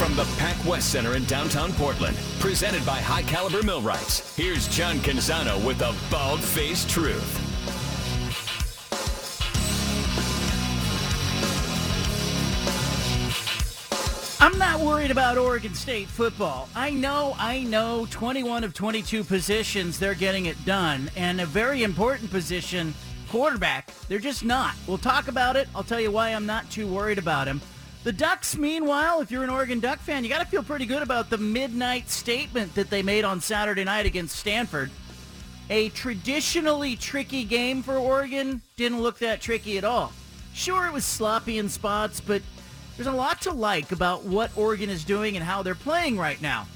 From the Pac West Center in downtown Portland, presented by High Caliber Millwrights, here's John Canzano with the Bald Faced Truth. I'm not worried about Oregon State football. I know, I know 21 of 22 positions, they're getting it done. And a very important position, quarterback, they're just not. We'll talk about it. I'll tell you why I'm not too worried about him. The Ducks, meanwhile, if you're an Oregon Duck fan, you got to feel pretty good about the midnight statement that they made on Saturday night against Stanford. A traditionally tricky game for Oregon didn't look that tricky at all. Sure, it was sloppy in spots, but there's a lot to like about what Oregon is doing and how they're playing right now.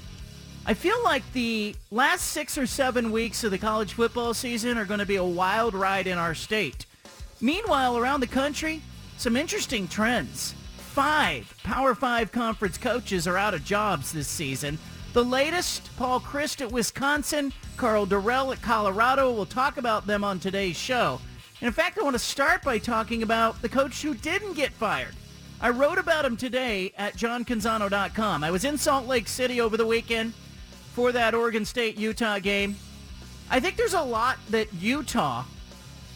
I feel like the last six or seven weeks of the college football season are going to be a wild ride in our state. Meanwhile, around the country, some interesting trends. Five Power Five conference coaches are out of jobs this season. The latest, Paul Chryst at Wisconsin, Karl Dorrell at Colorado. We'll talk about them on today's show. And in fact, I want to start by talking about the coach who didn't get fired. I wrote about him today at johncanzano.com. I was in Salt Lake City over the weekend for that Oregon State-Utah game. I think there's a lot that Utah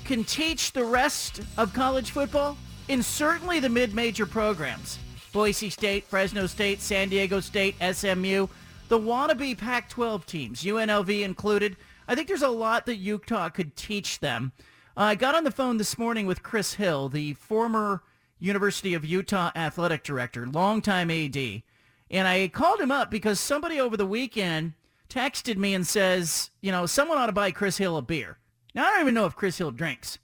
can teach the rest of college football in certainly the mid-major programs. Boise State, Fresno State, San Diego State, SMU, the wannabe Pac-12 teams, UNLV included. I think there's a lot that Utah could teach them. Uh, I got on the phone this morning with Chris Hill, the former University of Utah athletic director, longtime AD. And I called him up because somebody over the weekend texted me and says, you know, someone ought to buy Chris Hill a beer. Now, I don't even know if Chris Hill drinks.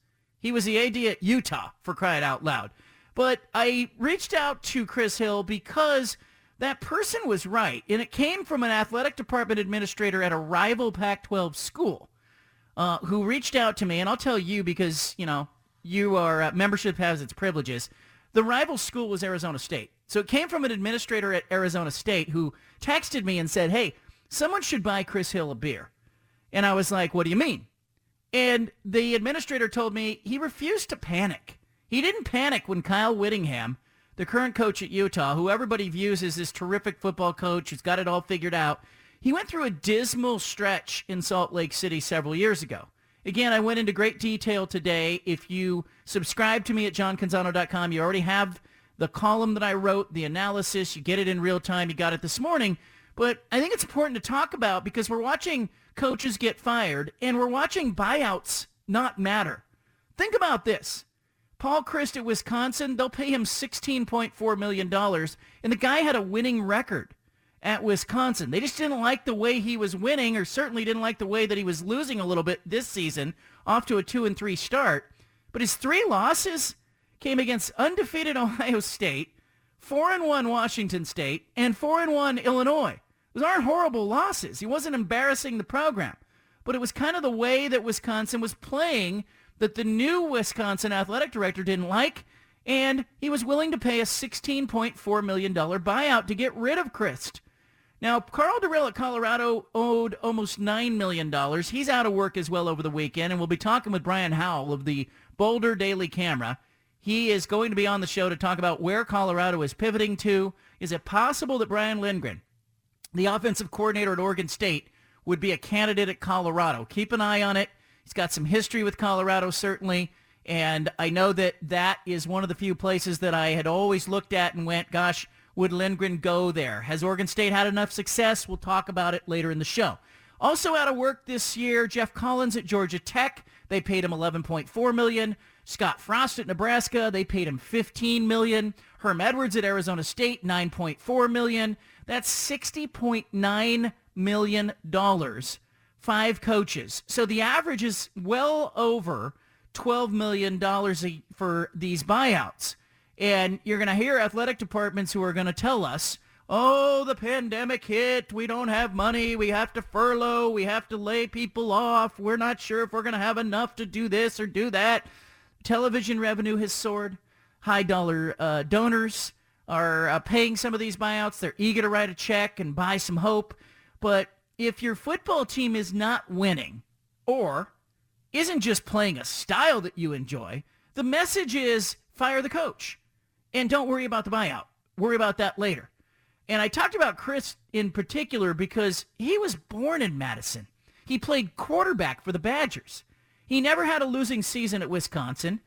He was the AD at Utah, for crying out loud. But I reached out to Chris Hill because that person was right. And it came from an athletic department administrator at a rival Pac-12 school uh, who reached out to me. And I'll tell you because, you know, you are, uh, membership has its privileges. The rival school was Arizona State. So it came from an administrator at Arizona State who texted me and said, hey, someone should buy Chris Hill a beer. And I was like, what do you mean? And the administrator told me he refused to panic. He didn't panic when Kyle Whittingham, the current coach at Utah, who everybody views as this terrific football coach who's got it all figured out, he went through a dismal stretch in Salt Lake City several years ago. Again, I went into great detail today. If you subscribe to me at johncanzano.com, you already have the column that I wrote, the analysis. You get it in real time. You got it this morning. But I think it's important to talk about because we're watching coaches get fired and we're watching buyouts not matter. Think about this. Paul Chryst at Wisconsin, they'll pay him $16.4 million, and the guy had a winning record at Wisconsin. They just didn't like the way he was winning, or certainly didn't like the way that he was losing a little bit this season, off to a two and three start. But his three losses came against undefeated Ohio State, four and one Washington State, and four and one Illinois. Those aren't horrible losses. He wasn't embarrassing the program, but it was kind of the way that Wisconsin was playing that the new Wisconsin athletic director didn't like, and he was willing to pay a $16.4 million buyout to get rid of Chryst. Now, Karl Dorrell at Colorado owed almost $9 million. He's out of work as well over the weekend, and we'll be talking with Brian Howell of the Boulder Daily Camera. He is going to be on the show to talk about where Colorado is pivoting to. Is it possible that Brian Lindgren, the offensive coordinator at Oregon State, would be a candidate at Colorado? Keep an eye on it. He's got some history with Colorado, certainly. And I know that that is one of the few places that I had always looked at and went, gosh, would Lindgren go there? Has Oregon State had enough success? We'll talk about it later in the show. Also out of work this year, Geoff Collins at Georgia Tech. They paid him 11.4 million. Scott Frost at Nebraska, they paid him 15 million. Herm Edwards at Arizona State, 9.4 million. That's 60.9 million dollars. Five coaches. So the average is well over 12 million dollars for these buyouts. And you're going to hear athletic departments who are going to tell us oh, the pandemic hit. We don't have money. We have to furlough. We have to lay people off. We're not sure if we're going to have enough to do this or do that. Television revenue has soared. High dollar uh, donors are uh, paying some of these buyouts. They're eager to write a check and buy some hope. But if your football team is not winning or isn't just playing a style that you enjoy, the message is fire the coach and don't worry about the buyout. Worry about that later. And I talked about Chryst in particular because he was born in Madison. He played quarterback for the Badgers. He never had a losing season at Wisconsin,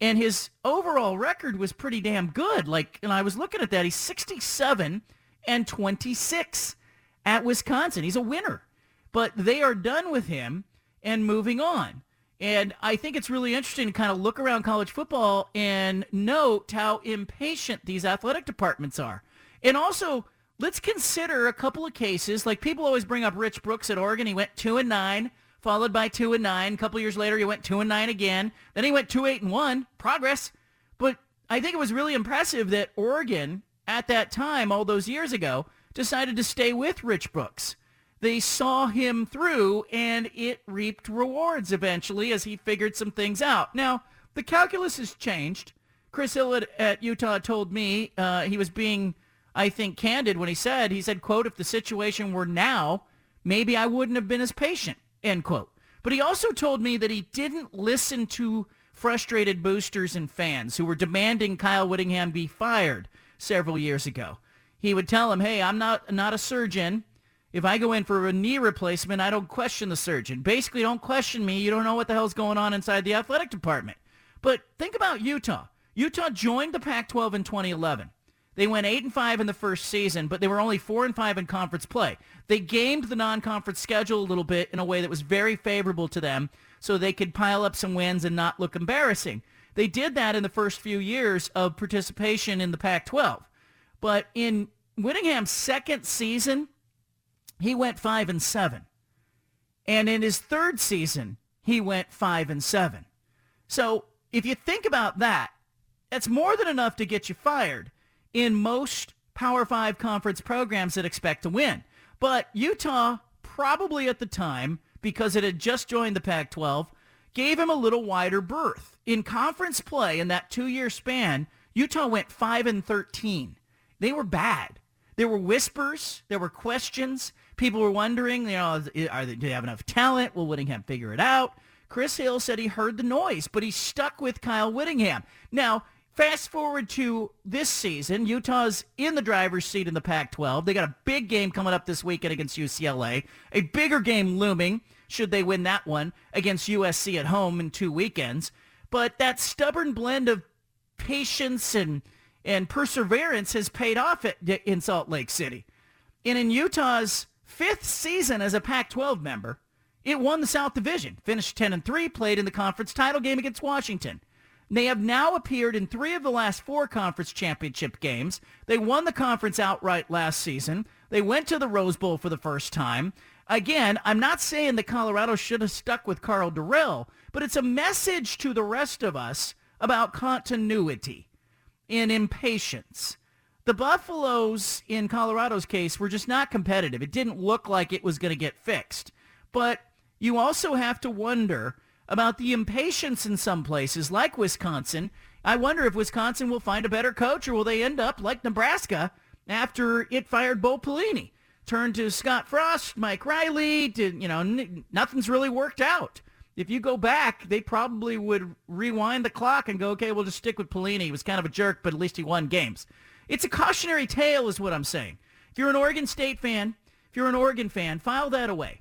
and his overall record was pretty damn good. Like, and I was looking at that. He's 67 and 26 at Wisconsin. He's a winner. But they are done with him and moving on. And I think it's really interesting to kind of look around college football and note how impatient these athletic departments are. And also, let's consider a couple of cases. Like people always bring up Rich Brooks at Oregon. He went two and nine, followed by two and nine. A couple years later, he went two and nine again. Then he went two eight and one. Progress. But I think it was really impressive that Oregon at that time, all those years ago, decided to stay with Rich Brooks. They saw him through and it reaped rewards eventually as he figured some things out. Now, the calculus has changed. Chris Hill at, at Utah told me uh, he was being, I think, candid when he said, he said, quote, if the situation were now, maybe I wouldn't have been as patient, end quote. But he also told me that he didn't listen to frustrated boosters and fans who were demanding Kyle Whittingham be fired several years ago. He would tell them, hey, I'm not, not a surgeon. If I go in for a knee replacement, I don't question the surgeon. Basically, don't question me. You don't know what the hell's going on inside the athletic department. But think about Utah. Utah joined the Pac-12 in 2011. They went 8 and 5 in the first season, but they were only 4 and 5 in conference play. They gamed the non-conference schedule a little bit in a way that was very favorable to them so they could pile up some wins and not look embarrassing. They did that in the first few years of participation in the Pac-12. But in Whittingham's second season, he went five and seven. And in his third season, he went five and seven. So if you think about that, that's more than enough to get you fired in most Power Five conference programs that expect to win. But Utah probably at the time, because it had just joined the Pac-12, gave him a little wider berth. In conference play in that two-year span, Utah went 5 and 13. They were bad. There were whispers. There were questions. People were wondering, you know, are they, do they have enough talent? Will Whittingham figure it out? Chris Hill said he heard the noise, but he stuck with Kyle Whittingham. Now, fast forward to this season, Utah's in the driver's seat in the Pac-12. They got a big game coming up this weekend against UCLA, a bigger game looming should they win that one against USC at home in two weekends. But that stubborn blend of patience and and perseverance has paid off at, in Salt Lake City. And in Utah's fifth season as a Pac-12 member, it won the South Division, finished 10 and 3, played in the conference title game against Washington. They have now appeared in three of the last four conference championship games. They won the conference outright last season. They went to the Rose Bowl for the first time. Again, I'm not saying that Colorado should have stuck with Karl Dorrell, but it's a message to the rest of us about continuity and impatience. The Buffaloes, in Colorado's case, were just not competitive. It didn't look like it was going to get fixed. But you also have to wonder about the impatience in some places, like Wisconsin. I wonder if Wisconsin will find a better coach or will they end up like Nebraska after it fired Bo Pelini. Turn to Scott Frost, Mike Riley, to, you know, n- nothing's really worked out. If you go back, they probably would rewind the clock and go, okay, we'll just stick with Pelini. He was kind of a jerk, but at least he won games. It's a cautionary tale is what I'm saying. If you're an Oregon State fan, if you're an Oregon fan, file that away.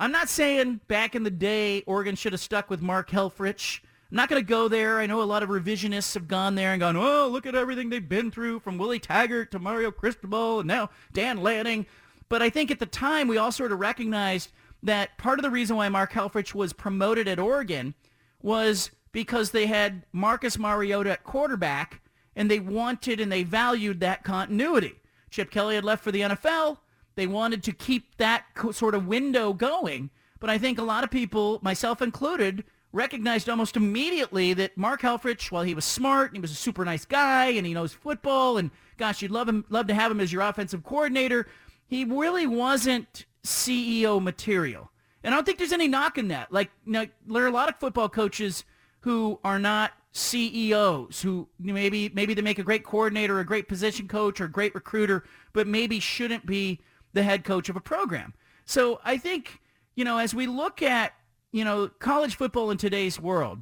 I'm not saying back in the day Oregon should have stuck with Mark Helfrich. I'm not going to go there. I know a lot of revisionists have gone there and gone, oh, look at everything they've been through from Willie Taggart to Mario Cristobal and now Dan Lanning. But I think at the time we all sort of recognized that part of the reason why Mark Helfrich was promoted at Oregon was because they had Marcus Mariota at quarterback and they wanted and they valued that continuity. Chip Kelly had left for the NFL. They wanted to keep that sort of window going. But I think a lot of people, myself included, recognized almost immediately that Mark Helfrich, while he was smart and he was a super nice guy and he knows football and gosh, you'd love him, love to have him as your offensive coordinator, he really wasn't CEO material. And I don't think there's any knock in that. Like, you know, there are a lot of football coaches who are not CEOs who maybe maybe they make a great coordinator, a great position coach, or a great recruiter, but maybe shouldn't be the head coach of a program. So I think, you know, as we look at, you know, college football in today's world,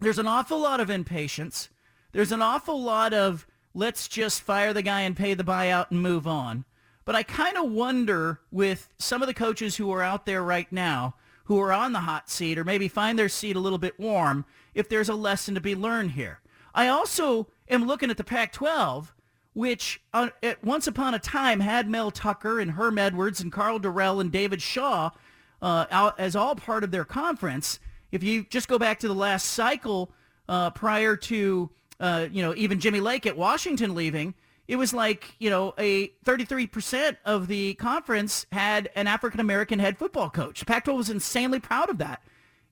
there's an awful lot of impatience. There's an awful lot of let's just fire the guy and pay the buyout and move on. But I kind of wonder with some of the coaches who are out there right now who are on the hot seat or maybe find their seat a little bit warm if there's a lesson to be learned here. I also am looking at the Pac-12, which uh, at once upon a time had Mel Tucker and Herm Edwards and Karl Dorrell and David Shaw uh, out as all part of their conference. If you just go back to the last cycle uh, prior to, uh, you know, even Jimmy Lake at Washington leaving, it was like, you know, a 33% of the conference had an African-American head football coach. Pac-12 was insanely proud of that.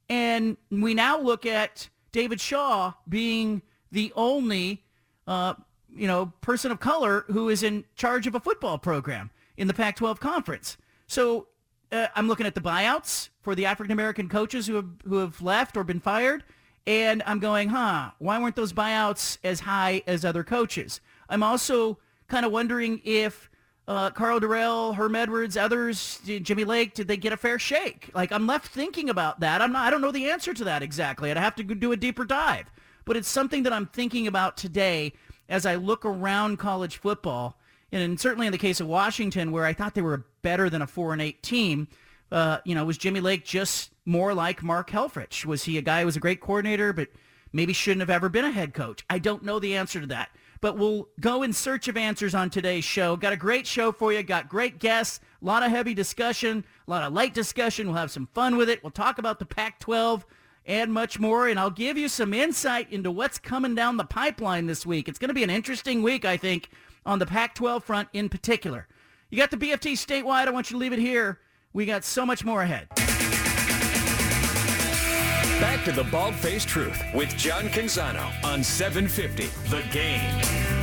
And we now look at David Shaw being the only, uh, you know, person of color who is in charge of a football program in the Pac-12 conference. So uh, I'm looking at the buyouts for the African-American coaches who have, who have left or been fired. And I'm going, huh, why weren't those buyouts as high as other coaches? I'm also kind of wondering if uh, Karl Dorrell, Herm Edwards, others, Jimmy Lake, did they get a fair shake? Like I'm left thinking about that. I'm not. I don't know the answer to that exactly. I'd have to do a deeper dive. But it's something that I'm thinking about today as I look around college football, and certainly in the case of Washington, where I thought they were better than a four and eight team. Uh, you know, was Jimmy Lake just more like Mark Helfrich? Was he a guy who was a great coordinator, but maybe shouldn't have ever been a head coach? I don't know the answer to that but we'll go in search of answers on today's show. Got a great show for you. Got great guests, a lot of heavy discussion, a lot of light discussion. We'll have some fun with it. We'll talk about the Pac-12 and much more, and I'll give you some insight into what's coming down the pipeline this week. It's going to be an interesting week, I think, on the Pac-12 front in particular. You got the BFT statewide. I want you to leave it here. We got so much more ahead. Back to the Bald Faced Truth with John Canzano on 750 The Game.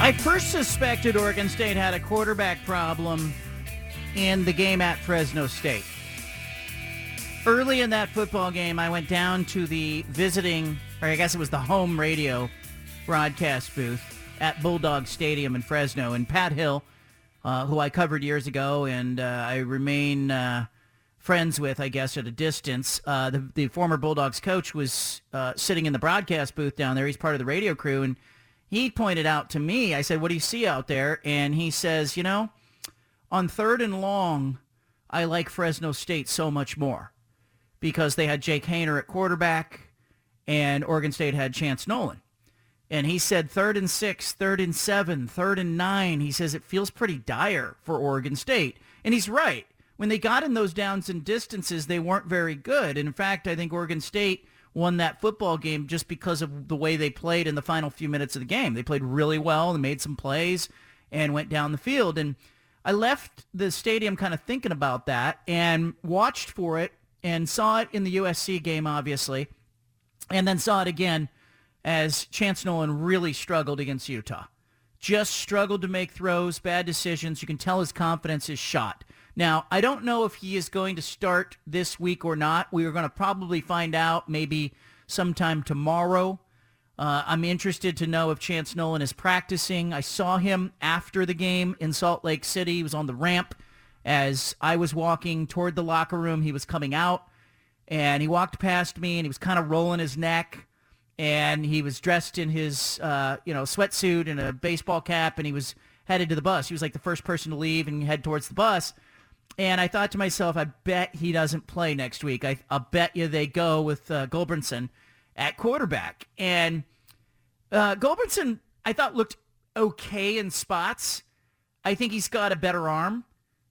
I first suspected Oregon State had a quarterback problem in the game at Fresno State. Early in that football game, I went down to the visiting or I guess it was the home radio broadcast booth at Bulldog Stadium in Fresno. And Pat Hill, uh, who I covered years ago and uh, I remain uh, friends with, I guess, at a distance, uh, the, the former Bulldogs coach was uh, sitting in the broadcast booth down there. He's part of the radio crew. And he pointed out to me, I said, what do you see out there? And he says, you know, on third and long, I like Fresno State so much more because they had Jake Haener at quarterback and Oregon State had Chance Nolan. And he said third and six, third and seven, third and nine. He says it feels pretty dire for Oregon State. And he's right. When they got in those downs and distances, they weren't very good. In fact, I think Oregon State won that football game just because of the way they played in the final few minutes of the game. They played really well and made some plays and went down the field. And I left the stadium kind of thinking about that and watched for it and saw it in the USC game, obviously and then saw it again as Chance Nolan really struggled against Utah. Just struggled to make throws, bad decisions. You can tell his confidence is shot. Now, I don't know if he is going to start this week or not. We are going to probably find out maybe sometime tomorrow. Uh, I'm interested to know if Chance Nolan is practicing. I saw him after the game in Salt Lake City. He was on the ramp as I was walking toward the locker room. He was coming out and he walked past me and he was kind of rolling his neck and he was dressed in his uh, you know sweatsuit and a baseball cap and he was headed to the bus. He was like the first person to leave and head towards the bus. And I thought to myself, I bet he doesn't play next week. I, will bet you they go with uh, Gulbranson at quarterback. And uh, Gulbranson, I thought looked okay in spots. I think he's got a better arm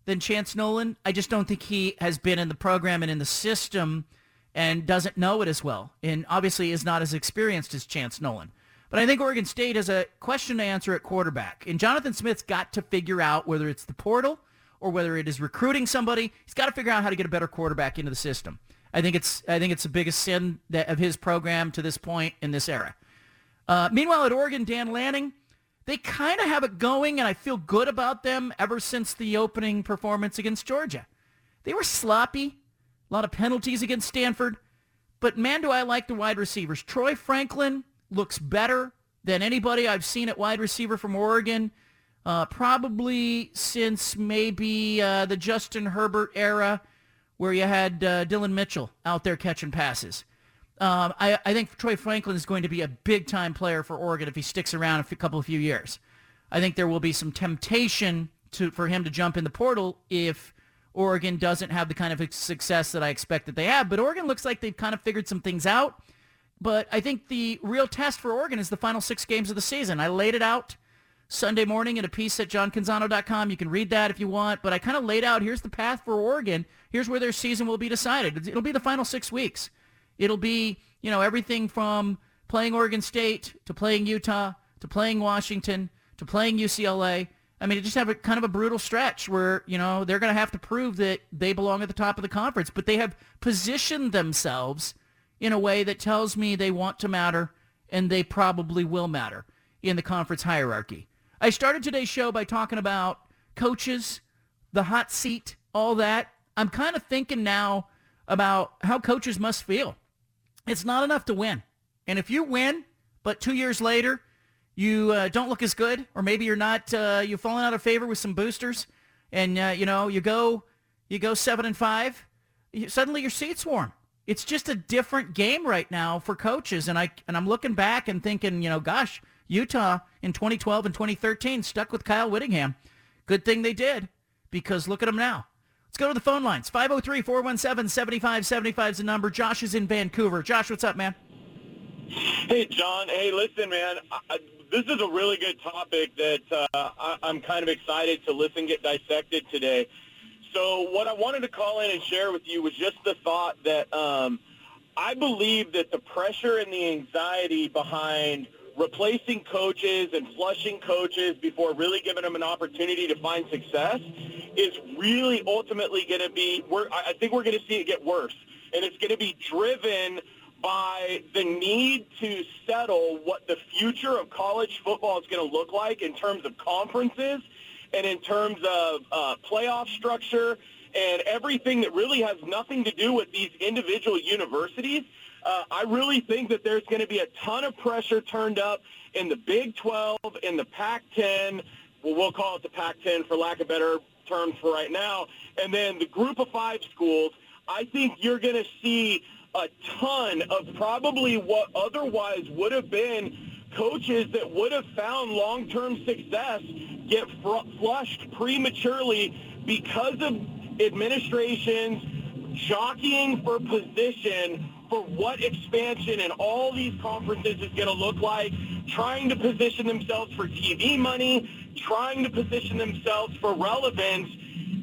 than Chance Nolan. I just don't think he has been in the program and in the system and doesn't know it as well. And obviously is not as experienced as Chance Nolan. But I think Oregon State has a question to answer at quarterback. And Jonathan Smith's got to figure out whether it's the portal or whether it is recruiting somebody. He's got to figure out how to get a better quarterback into the system. I think it's I think it's the biggest sin that, of his program to this point in this era. Uh, meanwhile, at Oregon, Dan Lanning, they kind of have it going, and I feel good about them ever since the opening performance against Georgia. They were sloppy, a lot of penalties against Stanford, but man, do I like the wide receivers. Troy Franklin looks better than anybody I've seen at wide receiver from Oregon, uh, probably since maybe uh, the Justin Herbert era where you had uh, Dillon Mitchell out there catching passes. Um, I, I, think Troy Franklin is going to be a big-time player for Oregon if he sticks around a couple of few years. I think there will be some temptation to for him to jump in the portal if Oregon doesn't have the kind of success that I expect that they have. But Oregon looks like they've kind of figured some things out. But I think the real test for Oregon is the final six games of the season. I laid it out Sunday morning in a piece at johncanzano.com. You can read that if you want. But I kind of laid out, here's the path for Oregon. Here's where their season will be decided. It'll be the final six weeks. It'll be, you know, everything from playing Oregon State to playing Utah to playing Washington to playing UCLA. I mean, it just have a kind of a brutal stretch where, you know, they're going to have to prove that they belong at the top of the conference. But they have positioned themselves in a way that tells me they want to matter and they probably will matter in the conference hierarchy. I started today's show by talking about coaches, the hot seat, all that. I'm kind of thinking now about how coaches must feel. It's not enough to win. And if you win, but two years later, you uh, don't look as good, or maybe you're not, uh, you've fallen out of favor with some boosters, and, uh, you know, you go, you go seven and five, you, suddenly your seat's warm. It's just a different game right now for coaches. And I, and I'm looking back and thinking, you know, gosh, Utah in 2012 and 2013 stuck with Kyle Whittingham. Good thing they did because look at them now. Let's go to the phone lines. 503-417-7575 is the number. Josh is in Vancouver. Josh, what's up, man? Hey, John. Hey, listen, man. I, this is a really good topic that uh, I, I'm kind of excited to listen get dissected today. So what I wanted to call in and share with you was just the thought that um, I believe that the pressure and the anxiety behind – replacing coaches and flushing coaches before really giving them an opportunity to find success is really ultimately going to be, I think we're going to see it get worse. And it's going to be driven by the need to settle what the future of college football is going to look like in terms of conferences and in terms of uh, playoff structure and everything that really has nothing to do with these individual universities uh, I really think that there's going to be a ton of pressure turned up in the Big 12, in the Pac-10. Well, we'll call it the Pac-10 for lack of better terms for right now. And then the group of five schools, I think you're going to see a ton of probably what otherwise would have been coaches that would have found long-term success get fr- flushed prematurely because of administrations jockeying for position for what expansion and all these conferences is going to look like, trying to position themselves for TV money, trying to position themselves for relevance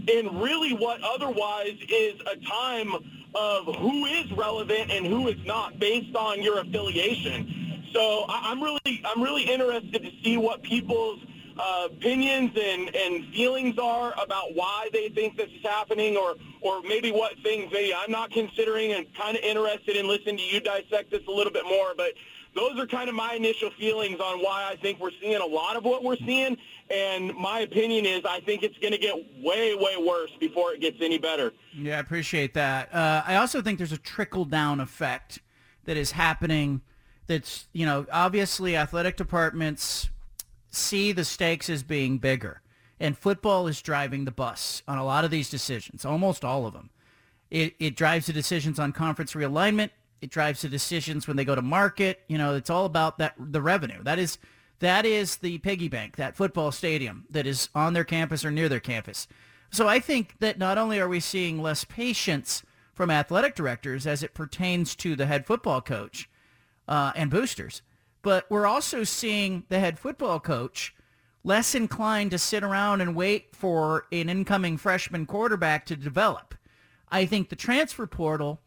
in really what otherwise is a time of who is relevant and who is not based on your affiliation. So I'm really, I'm really interested to see what people's uh, opinions and, and feelings are about why they think this is happening or, or maybe what things maybe I'm not considering and kind of interested in listening to you dissect this a little bit more. But those are kind of my initial feelings on why I think we're seeing a lot of what we're seeing. And my opinion is I think it's going to get way, way worse before it gets any better. Yeah, I appreciate that. Uh, I also think there's a trickle-down effect that is happening that's, you know, obviously athletic departments see the stakes as being bigger. And football is driving the bus on a lot of these decisions, almost all of them. It, it drives the decisions on conference realignment. It drives the decisions when they go to market. You know, it's all about that the revenue. That is that is the piggy bank, that football stadium that is on their campus or near their campus. So I think that not only are we seeing less patience from athletic directors as it pertains to the head football coach uh, and boosters, but we're also seeing the head football coach less inclined to sit around and wait for an incoming freshman quarterback to develop. I think the transfer portal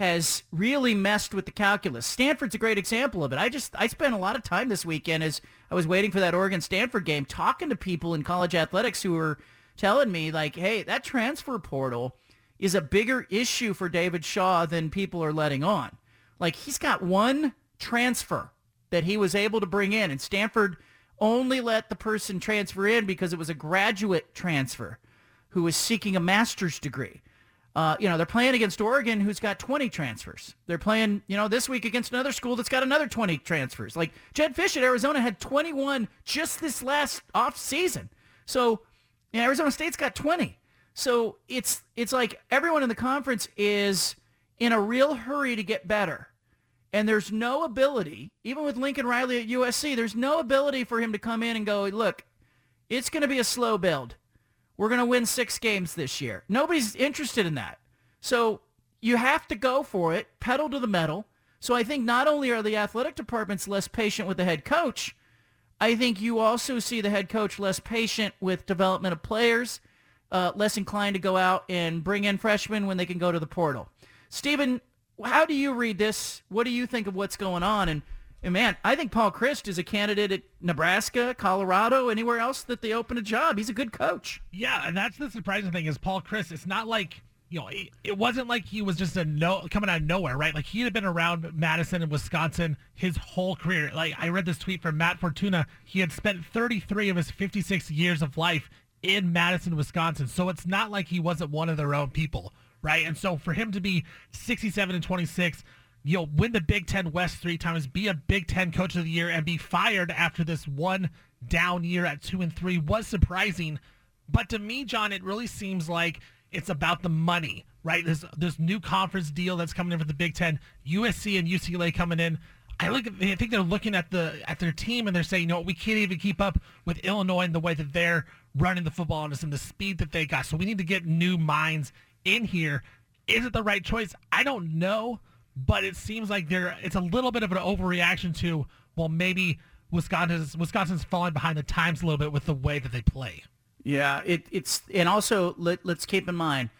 has really messed with the calculus. Stanford's a great example of it. I just I spent a lot of time this weekend as I was waiting for that Oregon Stanford game talking to people in college athletics who were telling me like, "Hey, that transfer portal is a bigger issue for David Shaw than people are letting on." Like he's got one transfer that he was able to bring in and Stanford only let the person transfer in because it was a graduate transfer who was seeking a master's degree. Uh, you know, they're playing against Oregon, who's got 20 transfers. They're playing, you know, this week against another school that's got another 20 transfers. Like Jedd Fisch at Arizona had 21 just this last off season. So you know, Arizona State's got 20. So it's it's like everyone in the conference is in a real hurry to get better. And there's no ability, even with Lincoln Riley at USC, there's no ability for him to come in and go, look, it's going to be a slow build. We're going to win six games this year. Nobody's interested in that. So you have to go for it, pedal to the metal. So I think not only are the athletic departments less patient with the head coach, I think you also see the head coach less patient with development of players, uh, less inclined to go out and bring in freshmen when they can go to the portal. Stephen, how do you read this? What do you think of what's going on? And and man, I think Paul Chryst is a candidate at Nebraska, Colorado, anywhere else that they open a job. He's a good coach. Yeah, and that's the surprising thing is Paul Chryst. It's not like you know, it, it wasn't like he was just a no coming out of nowhere, right? Like he had been around Madison and Wisconsin his whole career. Like I read this tweet from Matt Fortuna. He had spent 33 of his 56 years of life in Madison, Wisconsin. So it's not like he wasn't one of their own people, right? And so for him to be 67 and 26 you know, win the Big Ten West three times, be a Big Ten Coach of the Year, and be fired after this one down year at two and three was surprising. But to me, John, it really seems like it's about the money, right? There's this new conference deal that's coming in for the Big Ten, USC and UCLA coming in. I look at, I think they're looking at the at their team and they're saying, you know, we can't even keep up with Illinois in the way that they're running the football on us and the speed that they got. So we need to get new minds in here. Is it the right choice? I don't know but it seems like there it's a little bit of an overreaction to well maybe Wisconsin's Wisconsin's falling behind the times a little bit with the way that they play. Yeah, it, it's and also let, let's keep in mind,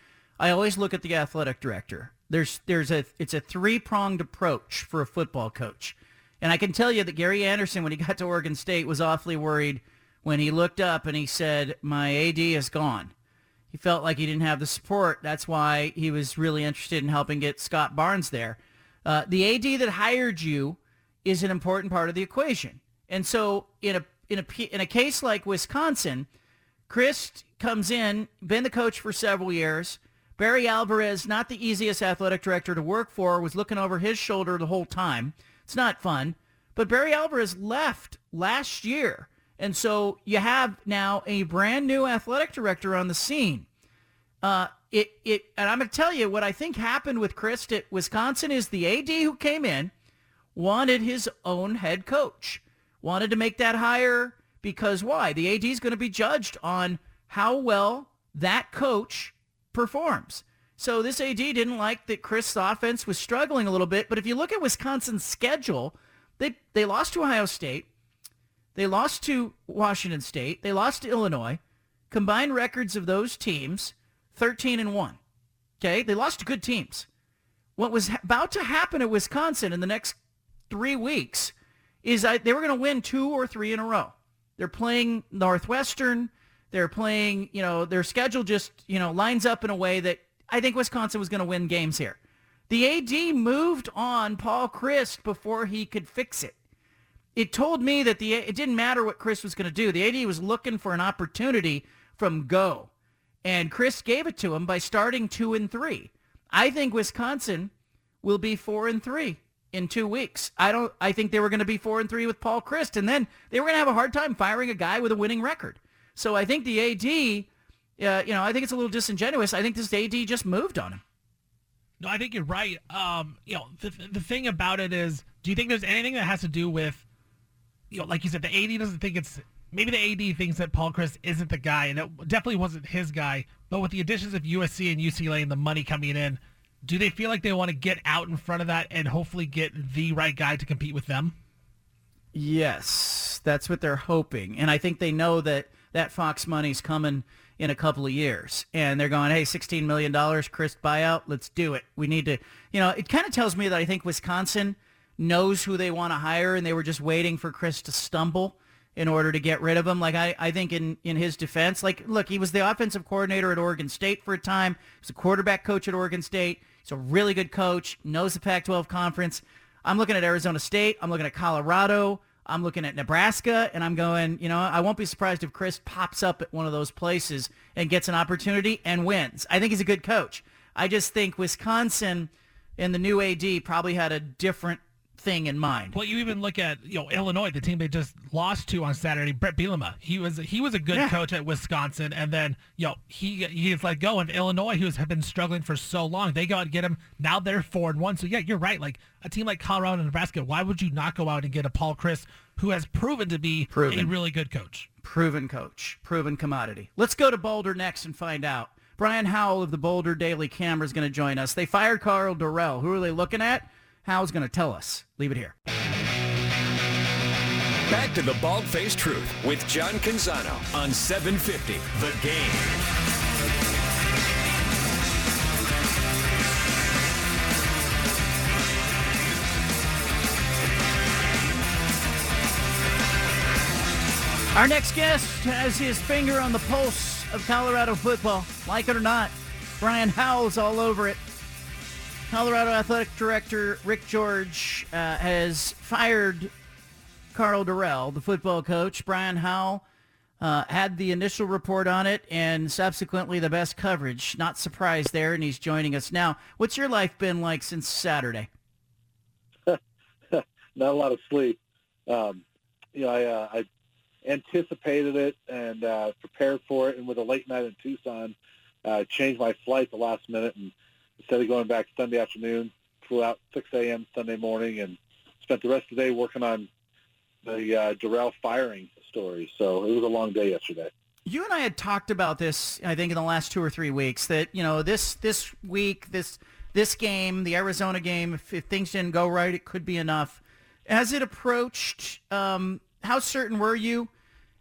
I always look at the athletic director. There's there's a it's a three pronged approach for a football coach, and I can tell you that Gary Anderson, when he got to Oregon State, was awfully worried when he looked up and he said, "My AD is gone." He felt like he didn't have the support. That's why he was really interested in helping get Scott Barnes there. Uh, the AD that hired you is an important part of the equation. And so in a in a in a case like Wisconsin, Chryst comes in, been the coach for several years. Barry Alvarez, not the easiest athletic director to work for, was looking over his shoulder the whole time. It's not fun. But Barry Alvarez left last year and so you have now a brand new athletic director on the scene. Uh, it, it, and I'm going to tell you what I think happened with Chryst at Wisconsin is the AD who came in wanted his own head coach, wanted to make that hire because why? The AD is going to be judged on how well that coach performs. So this AD didn't like that Chryst's offense was struggling a little bit. But if you look at Wisconsin's schedule, they, they lost to Ohio State. They lost to Washington State. They lost to Illinois. Combined records of those teams, 13 and 1. Okay? They lost to good teams. What was about to happen at Wisconsin in the next three weeks is they were going to win two or three in a row. They're playing Northwestern. They're playing, you know, their schedule just, you know, lines up in a way that I think Wisconsin was going to win games here. The AD moved on Paul Chryst before he could fix it it told me that the it didn't matter what Chryst was going to do. The AD was looking for an opportunity from go, and Chryst gave it to him by starting two and three. I think Wisconsin will be four and three in two weeks. I don't. I think they were going to be four and three with Paul Chryst, and then they were going to have a hard time firing a guy with a winning record. So I think the AD, uh, you know, I think it's a little disingenuous. I think this AD just moved on him. No, I think you're right. Um, you know, the, the thing about it is, do you think there's anything that has to do with you know, like you said, the AD doesn't think it's maybe the AD thinks that Paul Chryst isn't the guy, and it definitely wasn't his guy. But with the additions of USC and UCLA and the money coming in, do they feel like they want to get out in front of that and hopefully get the right guy to compete with them? Yes, that's what they're hoping, and I think they know that that Fox money's coming in a couple of years. And they're going, hey, $16 million, Chryst buyout, let's do it. We need to, you know, it kind of tells me that I think Wisconsin knows who they want to hire and they were just waiting for Chryst to stumble in order to get rid of him. Like I, I think in, in his defense, like look, he was the offensive coordinator at Oregon State for a time. He's a quarterback coach at Oregon State. He's a really good coach, knows the Pac-12 conference. I'm looking at Arizona State. I'm looking at Colorado. I'm looking at Nebraska, and I'm going, you know, I won't be surprised if Chryst pops up at one of those places and gets an opportunity and wins. I think he's a good coach. I just think Wisconsin and the new AD probably had a different thing in mind. Well, you even look at you know Illinois, the team they just lost to on Saturday. Bret Bielema, he was he was a good yeah. coach at Wisconsin, and then you know he he's let go. In Illinois, he was have been struggling for so long. They go out and get him. Now they're four and one. So yeah, you're right. Like a team like Colorado and Nebraska, why would you not go out and get a Paul Chryst who has proven to be proven. a really good coach? Proven coach, proven commodity. Let's go to Boulder next and find out. Brian Howell of the Boulder Daily Camera is going to join us. They fired Karl Dorrell. Who are they looking at? Howell's going to tell us. Leave it here. Back to the Bald Faced Truth with John Canzano on 750 The Game. Our next guest has his finger on the pulse of Colorado football. Like it or not, Brian Howell's all over it. Colorado Athletic Director Rick George uh, has fired Karl Dorrell, the football coach. Brian Howell uh, had the initial report on it and subsequently the best coverage. Not surprised there, and he's joining us now. What's your life been like since Saturday? Not a lot of sleep. Um, you know, I, uh, I anticipated it and uh, prepared for it, and with a late night in Tucson, uh, changed my flight the last minute and instead of going back Sunday afternoon, flew out 6 a.m. Sunday morning and spent the rest of the day working on the uh, Dorrell firing story. So it was a long day yesterday. You and I had talked about this, I think, in the last two or three weeks. That you know, this this week, this this game, the Arizona game, if, if things didn't go right, it could be enough. As it approached, um, how certain were you?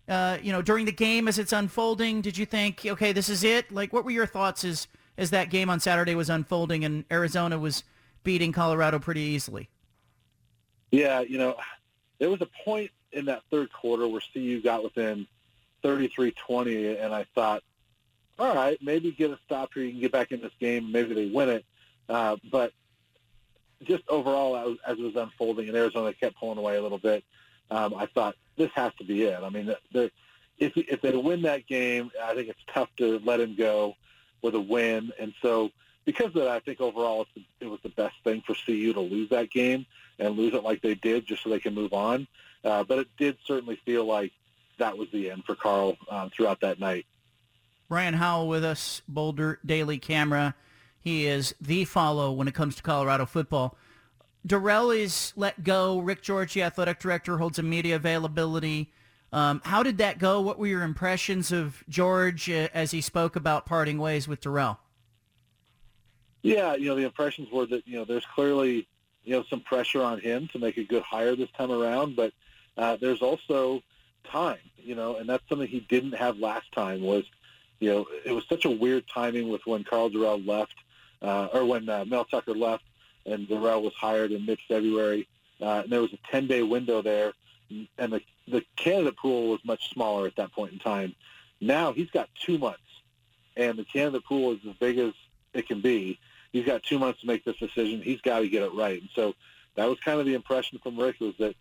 Uh, you know, during the game as it's unfolding, did you think, okay, this is it? Like, what were your thoughts as as that game on Saturday was unfolding and Arizona was beating Colorado pretty easily. Yeah, you know, there was a point in that third quarter where CU got within 33-20, and I thought, all right, maybe get a stop here. You can get back in this game. Maybe they win it. Uh, but just overall, as, as, it was unfolding, and Arizona kept pulling away a little bit, um, I thought this has to be it. I mean, if if they win that game, I think it's tough to let him go with a win. And so because of that, I think overall it was the best thing for CU to lose that game and lose it like they did just so they can move on. Uh, but it did certainly feel like that was the end for Karl um, throughout that night. Brian Howell with us, Boulder Daily Camera. He is the follow when it comes to Colorado football. Dorrell is let go. Rick George, the athletic director, holds a media availability. Um, how did that go? What were your impressions of George uh, as he spoke about parting ways with Dorrell? Yeah, you know, the impressions were that, you know, there's clearly, you know, some pressure on him to make a good hire this time around, but uh, there's also time, you know, and that's something he didn't have last time was, you know, it was such a weird timing with when Karl Dorrell left, uh, or when uh, Mel Tucker left and Dorrell was hired in mid-February. Uh, and there was a 10-day window there and the the candidate pool was much smaller at that point in time. Now he's got two months, and the Canada pool is as big as it can be. He's got two months to make this decision. He's got to get it right. And so that was kind of the impression from Rick was that